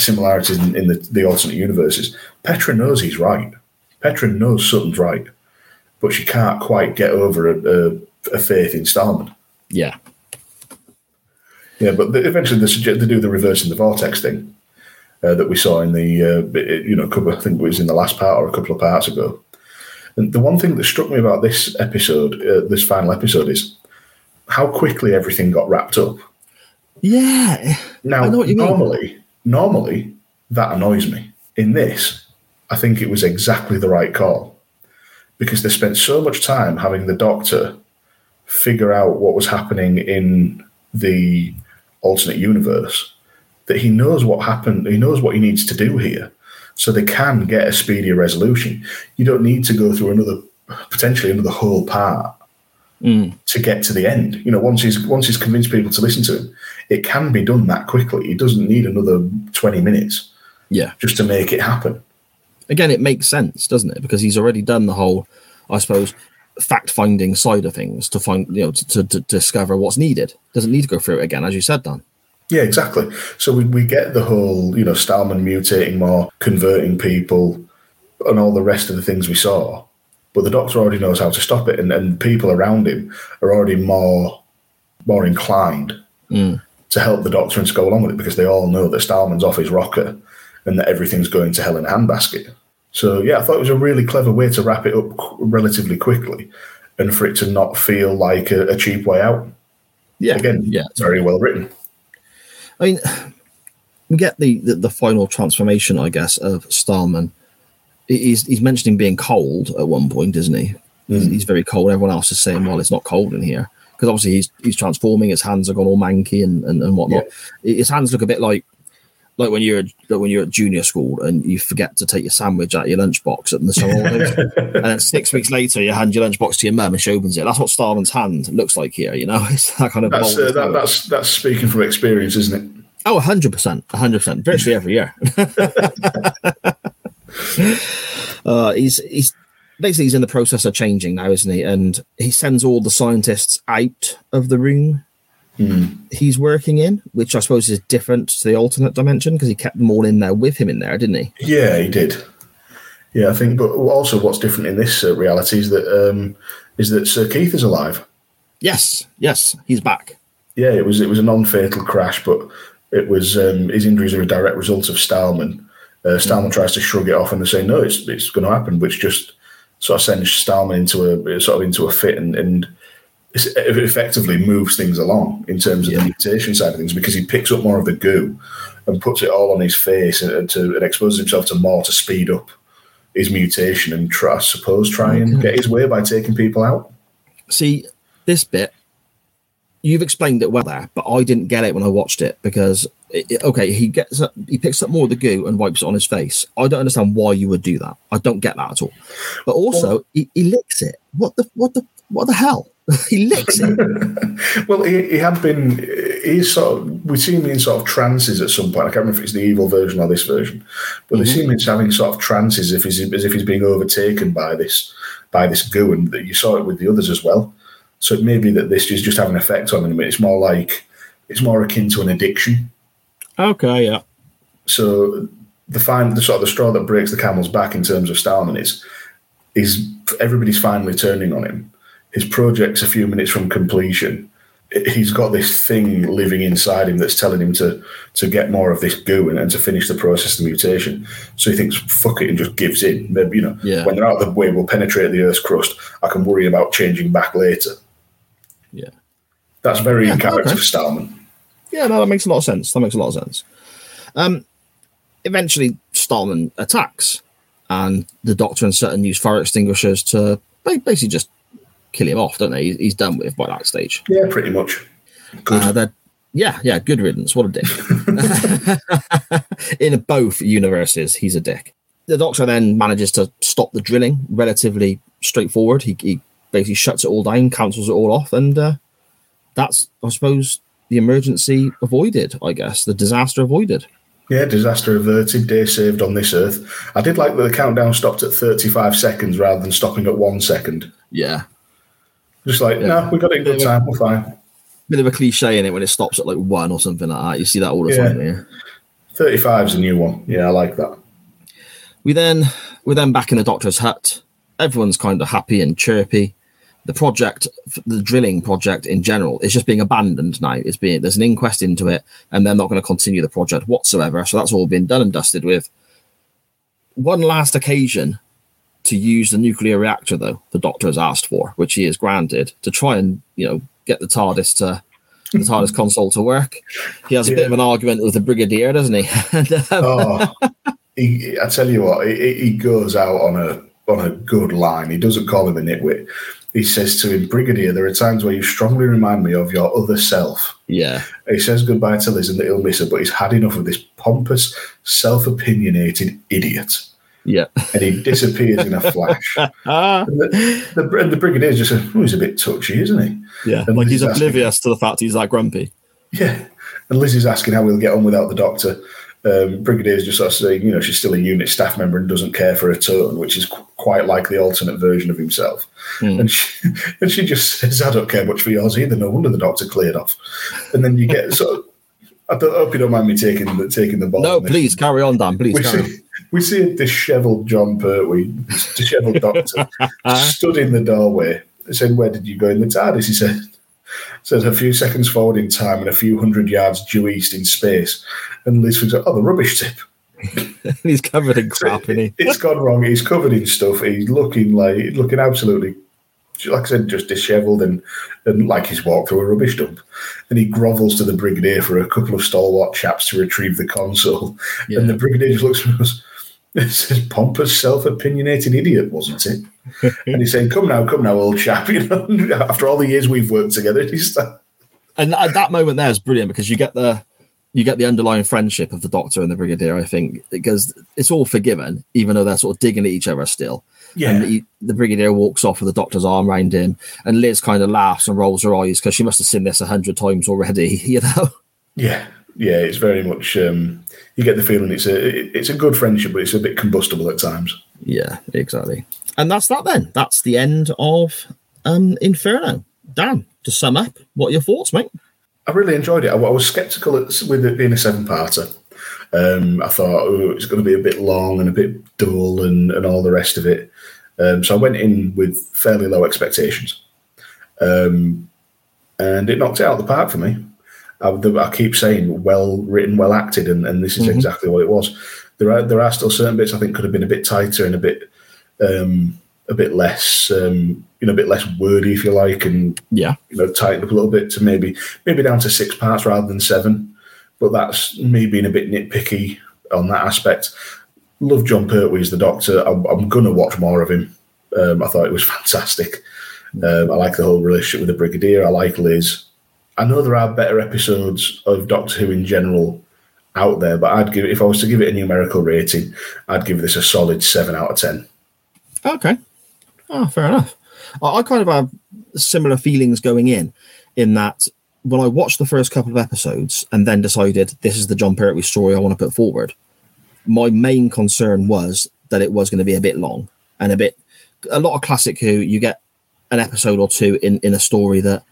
similarities in, in the, the alternate universes. Petra knows he's right. Petra knows Sutton's right, but she can't quite get over a, a, a faith in Stahlman. Yeah. Yeah, but they, eventually they, suggest, they do the reversing the vortex thing uh, that we saw in the uh, you know couple. I think it was in the last part or a couple of parts ago. And the one thing that struck me about this episode, uh, this final episode, is how quickly everything got wrapped up. Yeah. Now, I know what you mean. normally, normally that annoys me. In this, I think it was exactly the right call because they spent so much time having the doctor figure out what was happening in the alternate universe that he knows what happened. He knows what he needs to do here, so they can get a speedier resolution. You don't need to go through another potentially another whole part Mm. to get to the end. You know, once he's once he's convinced people to listen to him, it can be done that quickly. He doesn't need another twenty minutes Yeah. just to make it happen. Again, it makes sense, doesn't it? Because he's already done the whole, I suppose, fact finding side of things to find, you know, to, to, to discover what's needed. Doesn't need to go through it again, as you said, Dan. Yeah, exactly. So we, we get the whole, you know, Stahlman mutating more, converting people, and all the rest of the things we saw. But the doctor already knows how to stop it, and, and people around him are already more more inclined Mm. to help the doctor and to go along with it because they all know that Stahlman's off his rocker and that everything's going to hell in a handbasket. So yeah, I thought it was a really clever way to wrap it up relatively quickly, and for it to not feel like a, a cheap way out. Yeah. Again, yeah. it's very well written. I mean, we get the, the, the final transformation, I guess, of Stahlman. He's, he's mentioning being cold at one point, isn't he? He's, hmm. he's very cold. Everyone else is saying, well, it's not cold in here. Because obviously he's he's transforming. His hands are gone all manky and, and, and whatnot. His hands look a bit like like when you're like when you're at junior school and you forget to take your sandwich out of your lunchbox at the holidays, and then six weeks later you hand your lunchbox to your mum and she opens it. That's what Stahlman's hand looks like here. You know, it's that kind of. That's uh, that, that's that's speaking from experience, isn't it? Oh, 100%. 100%. Virtually every year. uh, he's, he's basically he's in the process of changing now, isn't he? And he sends all the scientists out of the room he's working in, which I suppose is different to the alternate dimension because he kept them all in there with him in there, didn't he? Yeah, he did. Yeah, I think. But also, what's different in this uh, reality is that um, is that Sir Keith is alive. Yes. Yes. He's back. Yeah, it was it was a non-fatal crash, but it was um, his injuries are a direct result of Stahlman. Uh, Stahlman tries to shrug it off, and they say no, it's it's going to happen, which just sort of sends Stahlman into a sort of into a fit and and effectively moves things along in terms of Yeah. the mutation side of things because he picks up more of the goo and puts it all on his face and, to and exposes himself to more to speed up his mutation and try, I suppose try and get his way by taking people out. See, this bit, you've explained it well there, but I didn't get it when I watched it because, it, okay, he gets up, he picks up more of the goo and wipes it on his face. I don't understand why you would do that. I don't get that at all. But also, he, he licks it. What the, what the, what the hell? he licks it. Well, he, he had been. He's sort of. We've seen him in sort of trances at some point. I can't remember if it's the evil version or this version, but they mm-hmm. seem him having sort of trances if he's as if he's being overtaken by this by this goo, and that you saw it with the others as well. So it may be that this is just having an effect on him. It's more like it's more akin to an addiction. Okay, yeah. So the fine, the sort of the straw that breaks the camel's back in terms of Stahlman is is everybody's finally turning on him. His project's a few minutes from completion. He's got this thing living inside him that's telling him to to get more of this goo and, and to finish the process of mutation. So he thinks, "Fuck it," and just gives in. Maybe you know, Yeah. when they're out of the way, we'll penetrate the Earth's crust. I can worry about changing back later. Yeah. That's very in character okay. for Stahlman. Yeah, no, that makes a lot of sense. That makes a lot of sense. Um, eventually, Stahlman attacks, and the Doctor and Sutton use fire extinguishers to basically just kill him off, don't they? He's, he's done with by that stage. Yeah, pretty much. Good. Uh, yeah, yeah, good riddance. What a dick. In both universes, he's a dick. The Doctor then manages to stop the drilling relatively straightforward. He, he basically shuts it all down, cancels it all off, and uh, that's, I suppose, the emergency avoided, I guess, the disaster avoided. Yeah, disaster averted, day saved on this earth. I did like that the countdown stopped at 35 seconds rather than stopping at one second. Yeah, Just like, Yeah. no, we got it in good time, we're fine. bit of a cliche in it when it stops at like one or something like that. You see that all the Yeah. time. Yeah. 35 is a new one. Yeah, I like that. We then we're then back in the doctor's hut. Everyone's kind of happy and chirpy. The project, the drilling project in general, is just being abandoned now. It's being there's an inquest into it, and they're not going to continue the project whatsoever. So that's all been done and dusted with. One last occasion to use the nuclear reactor, though the Doctor has asked for, which he is granted, to try and you know get the TARDIS to the TARDIS console to work. He has a bit of an argument with the Brigadier, doesn't he? And, um, Oh, he, I tell you what, he, he goes out on a on a good line. He doesn't call him a nitwit. He says to him, Brigadier, there are times where you strongly remind me of your other self. yeah, He says goodbye to Liz and that he'll miss her, but he's had enough of this pompous, self opinionated idiot. Yeah. And he disappears in a flash. Ah. And the, the, and the Brigadier just says, oh, he's a bit touchy, isn't he? Yeah, And like he's asking- oblivious to the fact he's that grumpy. Yeah. And Liz is asking how we'll get on without the doctor. Um, Brigadier's just sort of saying, you know, she's still a unit staff member and doesn't care for her tone, which is qu- quite like the alternate version of himself. Hmm. And she and she just says, I don't care much for yours either. No wonder the doctor cleared off. And then you get sort of, I, hope you don't mind me taking the taking the ball. No, on this. please carry on, Dan. Please We carry on. see, we see a dishevelled Jon Pertwee, dishevelled doctor, uh-huh. stood in the doorway. I said, Where did you go in the TARDIS? He said, said a few seconds forward in time and a few hundred yards due east in space. And Liz thinks, Oh, the rubbish tip. he's covered in crap, isn't he? It's gone wrong. He's covered in stuff. He's looking like looking absolutely, like I said, just dishevelled and, and like he's walked through a rubbish dump. And he grovels to the brigadier for a couple of stalwart chaps to retrieve the console. Yeah. And the brigadier just looks at him and goes, "This is pompous, self-opinionated idiot, wasn't it?" and he's saying, "Come now, come now, old chap. You know, after all the years we've worked together, he's. And at that moment there is brilliant because you get the you get the underlying friendship of the Doctor and the Brigadier. I think because it's all forgiven, even though they're sort of digging at each other still. And he, the Brigadier walks off with the Doctor's arm around him, and Liz kind of laughs and rolls her eyes because she must have seen this a hundred times already. You know. Yeah, yeah, it's very much. Um, you get the feeling it's a it's a good friendship, but it's a bit combustible at times. Yeah, exactly. And that's that then. That's the end of um Inferno. Dan, to sum up, what are your thoughts, mate? I really enjoyed it. I, I was sceptical at, with it being a seven-parter. Um, I thought oh, it's going to be a bit long and a bit dull and, and all the rest of it. Um, so I went in with fairly low expectations, um, and it knocked it out of the park for me. I, I keep saying well written, well acted, and, and this is Mhm. exactly what it was. There are there are still certain bits I think could have been a bit tighter and a bit um, a bit less um, you know a bit less wordy if you like, and Yeah. you know tighten up a little bit to maybe maybe down to six parts rather than seven. But that's me being a bit nitpicky on that aspect. Love Jon Pertwee as the Doctor. I'm, I'm gonna watch more of him. Um, I thought it was fantastic. Um, I like the whole relationship with the Brigadier. I like Liz. I know there are better episodes of Doctor Who in general out there, but I'd give if I was to give it a numerical rating, I'd give this a solid seven out of ten. Okay. Oh, fair enough. I, I kind of have similar feelings going in, in that when I watched the first couple of episodes and then decided this is the Jon Pertwee story I want to put forward, my main concern was that it was going to be a bit long and a bit. A lot of classic Who, you get an episode or two in in a story that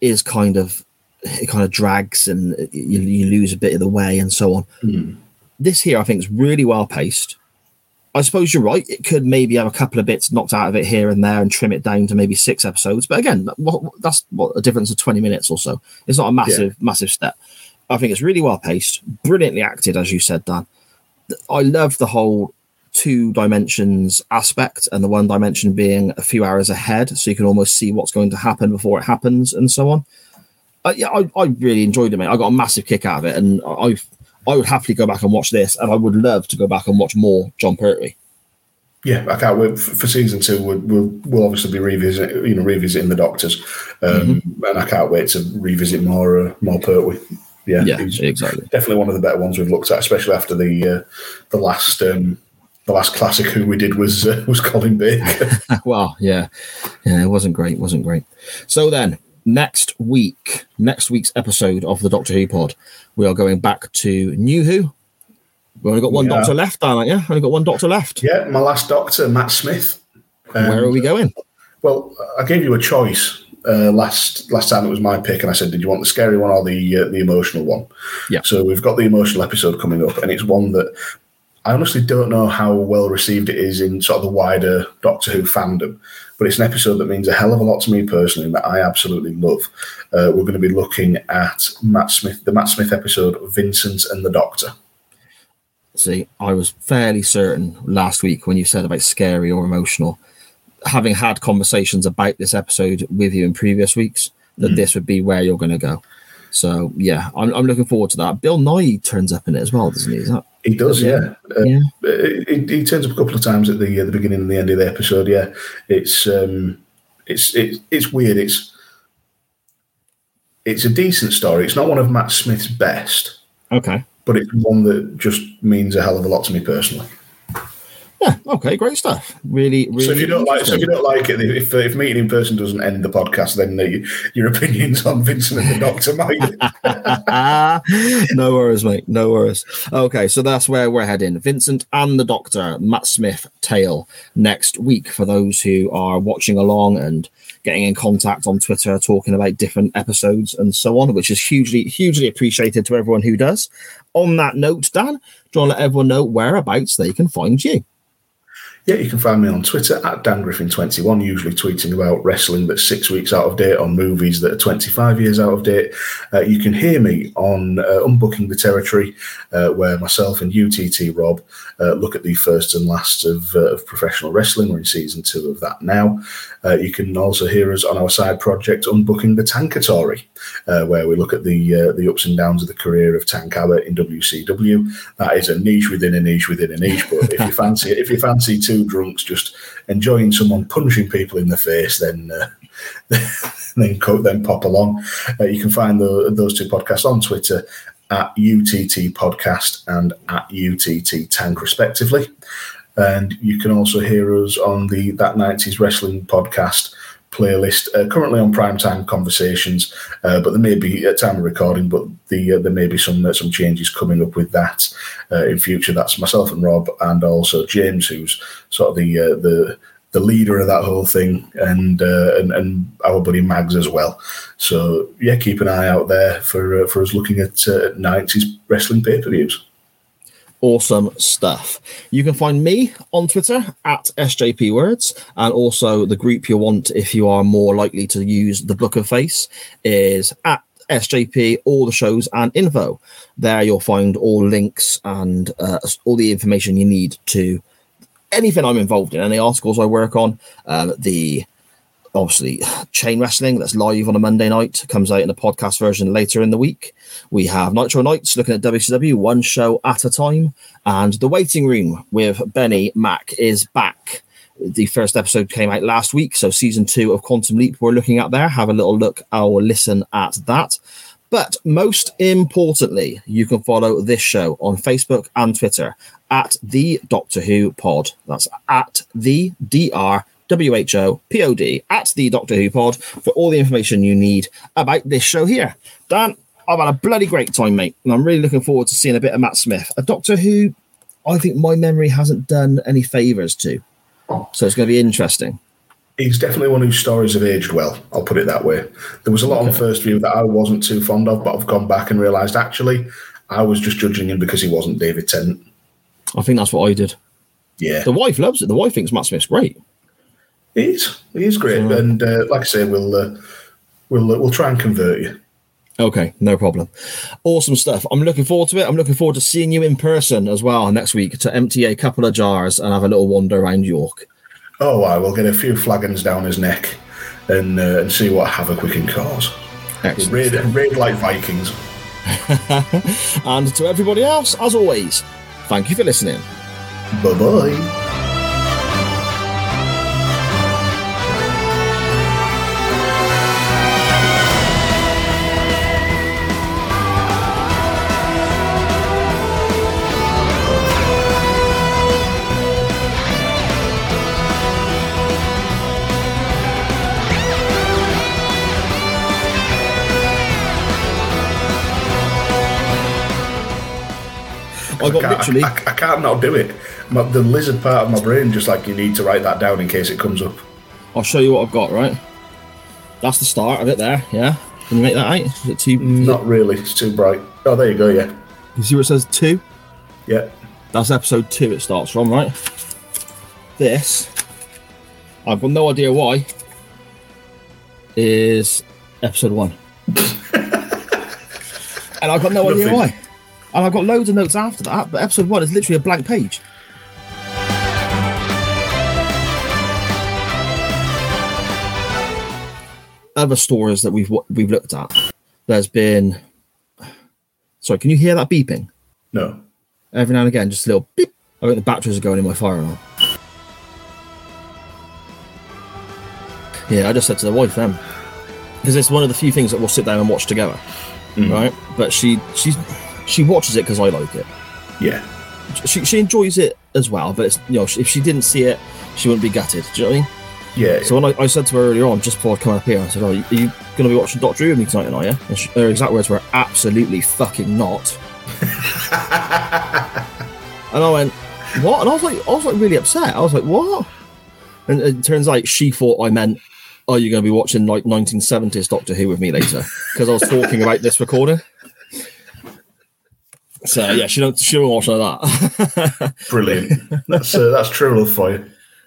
is kind of it kind of drags and you, you lose a bit of the way and so on. Hmm. This here, I think, is really well paced. I suppose you're right. It could maybe have a couple of bits knocked out of it here and there and trim it down to maybe six episodes. But again, what, that's what a difference of 20 minutes or so. It's not a massive, massive step. I think it's really well paced, brilliantly acted, as you said, Dan. I love the whole two dimensions aspect and the one dimension being a few hours ahead. So you can almost see what's going to happen before it happens and so on. Uh, yeah, I, I really enjoyed it, mate. I got a massive kick out of it. And I, I would happily go back and watch this. And I would love to go back and watch more Jon Pertwee. Yeah, I can't wait for, for season two. We'll, we'll we'll obviously be revisiting, you know, revisiting the Doctors, um, and I can't wait to revisit more uh, more Pertwee. Yeah, Yeah, exactly. definitely one of the better ones we've looked at, especially after the uh, the last um, the last classic who we did was uh, was Colin Baker. well, yeah, yeah, it wasn't great, wasn't great. So then, next week, next week's episode of the Doctor Who pod, we are going back to New Who, We've only got one Yeah. doctor left, aren't you? Only got one doctor left. Yeah, my last doctor, Matt Smith. Where are we going? Well, I gave you a choice uh, last last time. It was my pick, and I said, "Did you want the scary one or the uh, the emotional one?" Yeah. So we've got the emotional episode coming up, and it's one that I honestly don't know how well received it is in sort of the wider Doctor Who fandom, but it's an episode that means a hell of a lot to me personally, and that I absolutely love. Uh, we're going to be looking at Matt Smith, the Matt Smith episode, Vincent and the Doctor. See, I was fairly certain last week when you said about scary or emotional, having had conversations about this episode with you in previous weeks, that this would be where you're going to go. So, yeah, I'm, I'm looking forward to that. Bill Nighy turns up in it as well, doesn't he? Is that, He does, yeah. Uh, Yeah. He, he turns up a couple of times at the uh, the beginning and the end of the episode. Yeah, it's um, it's it's it's weird. It's it's a decent story. It's not one of Matt Smith's best, okay. but it's one that just means a hell of a lot to me personally. Yeah, okay, great stuff. Really, really. so if you don't like, so if you don't like it, if if meeting in person doesn't end the podcast, then you, your opinions on Vincent and the Doctor might. no worries, mate. No worries. Okay, so that's where we're heading. Vincent and the Doctor, Matt Smith tale next week for those who are watching along and getting in contact on Twitter, talking about different episodes and so on, which is hugely, hugely appreciated to everyone who does. On that note, Dan, do you want to let everyone know whereabouts they can find you? Yeah, you can find me on Twitter at Dan Griffin21, usually tweeting about wrestling that's six weeks out of date on movies that are 25 years out of date. Uh, you can hear me on uh, Unbooking the Territory, uh, where myself and UTT Rob uh, look at the first and last of, uh, of professional wrestling. We're in season two of that now. Uh, you can also hear us on our side project, Unbooking the Tankatory, uh, where we look at the uh, the ups and downs of the career of Tank Abbott in WCW. That is a niche within a niche within a niche. But if you fancy if you fancy two drunks just enjoying someone punching people in the face, then uh, then co- then pop along. Uh, you can find the, those two podcasts on Twitter at UTT Podcast and at UTT Tank, respectively. And you can also hear us on the That 90s Wrestling podcast playlist, uh, currently on Primetime Conversations. Uh, but there may be, at time of recording, but the uh, there may be some uh, some changes coming up with that uh, in future. That's myself and Rob, and also James, who's sort of the uh, the the leader of that whole thing, and, uh, and and our buddy Mags as well. So yeah, keep an eye out there for uh, for us looking at uh, 90s wrestling pay per views. Awesome stuff. You can find me on Twitter at SJP Words, and also the group you want if you are more likely to use the Book of Face is at SJP, all the shows and info. There you'll find all links and uh, all the information you need to anything I'm involved in, any articles I work on, um, the obviously chain wrestling that's live on a Monday night comes out in a podcast version later in the week. We have Nitro Nights looking at WCW one show at a time, and the waiting room with Benny Mac is back. The first episode came out last week, so season two of Quantum Leap we're looking at there. Have a little look or listen at that. But most importantly, you can follow this show on Facebook and Twitter at the Doctor Who Pod. That's at the DR WHO POD at the Doctor Who Pod for all the information you need about this show here. Dan, I've had a bloody great time, mate, and I'm really looking forward to seeing a bit of Matt Smith, a Doctor Who I think my memory hasn't done any favours to. So it's going to be interesting. He's definitely one whose stories have aged well. I'll put it that way. There was a lot on first view that I wasn't too fond of, but I've gone back and realised actually I was just judging him because he wasn't David Tennant. I think that's what I did. Yeah, The wife loves it. The wife thinks Matt Smith's great. He is. He is great, and uh, like I say, we'll uh, we'll uh, we'll try and convert you. Okay, no problem. Awesome stuff. I'm looking forward to it. I'm looking forward to seeing you in person as well next week to empty a couple of jars and have a little wander around York. Oh, I will get a few flagons down his neck and uh, and see what havoc we can cause. Excellent. Raid, raid like Vikings. And to everybody else, as always, thank you for listening. Bye bye. I got can't, literally. I, I, I can't not do it. My, the lizard part of my brain just like you need to write that down in case it comes up. I'll show you what I've got. Right, that's the start of it. There, yeah. Can you make that out? Is it too? Mm, not really. It's too bright. Oh, there you go. Yeah, You see where it says two? yeah. That's episode two. It starts from right. This, I've got no idea why. Is episode one, and I've got no idea why. And I've got loads of notes after that, but episode one is literally a blank page. Other stories that we've we've looked at, there's been. Sorry, can you hear that beeping? No. Every now and again, just a little beep. I think the batteries are going in my fire alarm. Yeah, I just said to the wife um, then, because it's one of the few things that we'll sit down and watch together, mm. right? But she she she watches it because I like it. Yeah. She she enjoys it as well, but it's you know if she didn't see it, she wouldn't be gutted. Do you know what I mean? Yeah. So when I, I said to her earlier on, just before I come up here, I said, "Oh, are you going to be watching Doctor Who with me tonight, are you?" And she, her exact words were, "Absolutely fucking not." and I went, "What?" And I was like, I was like really upset. I was like, "What?" And it turns out she thought I meant, "Are you going to be watching like 1970s Doctor Who with me later?" Because I was talking about this recording. So yeah, she don't she don't watch like that. Brilliant. that's uh, that's true love for you.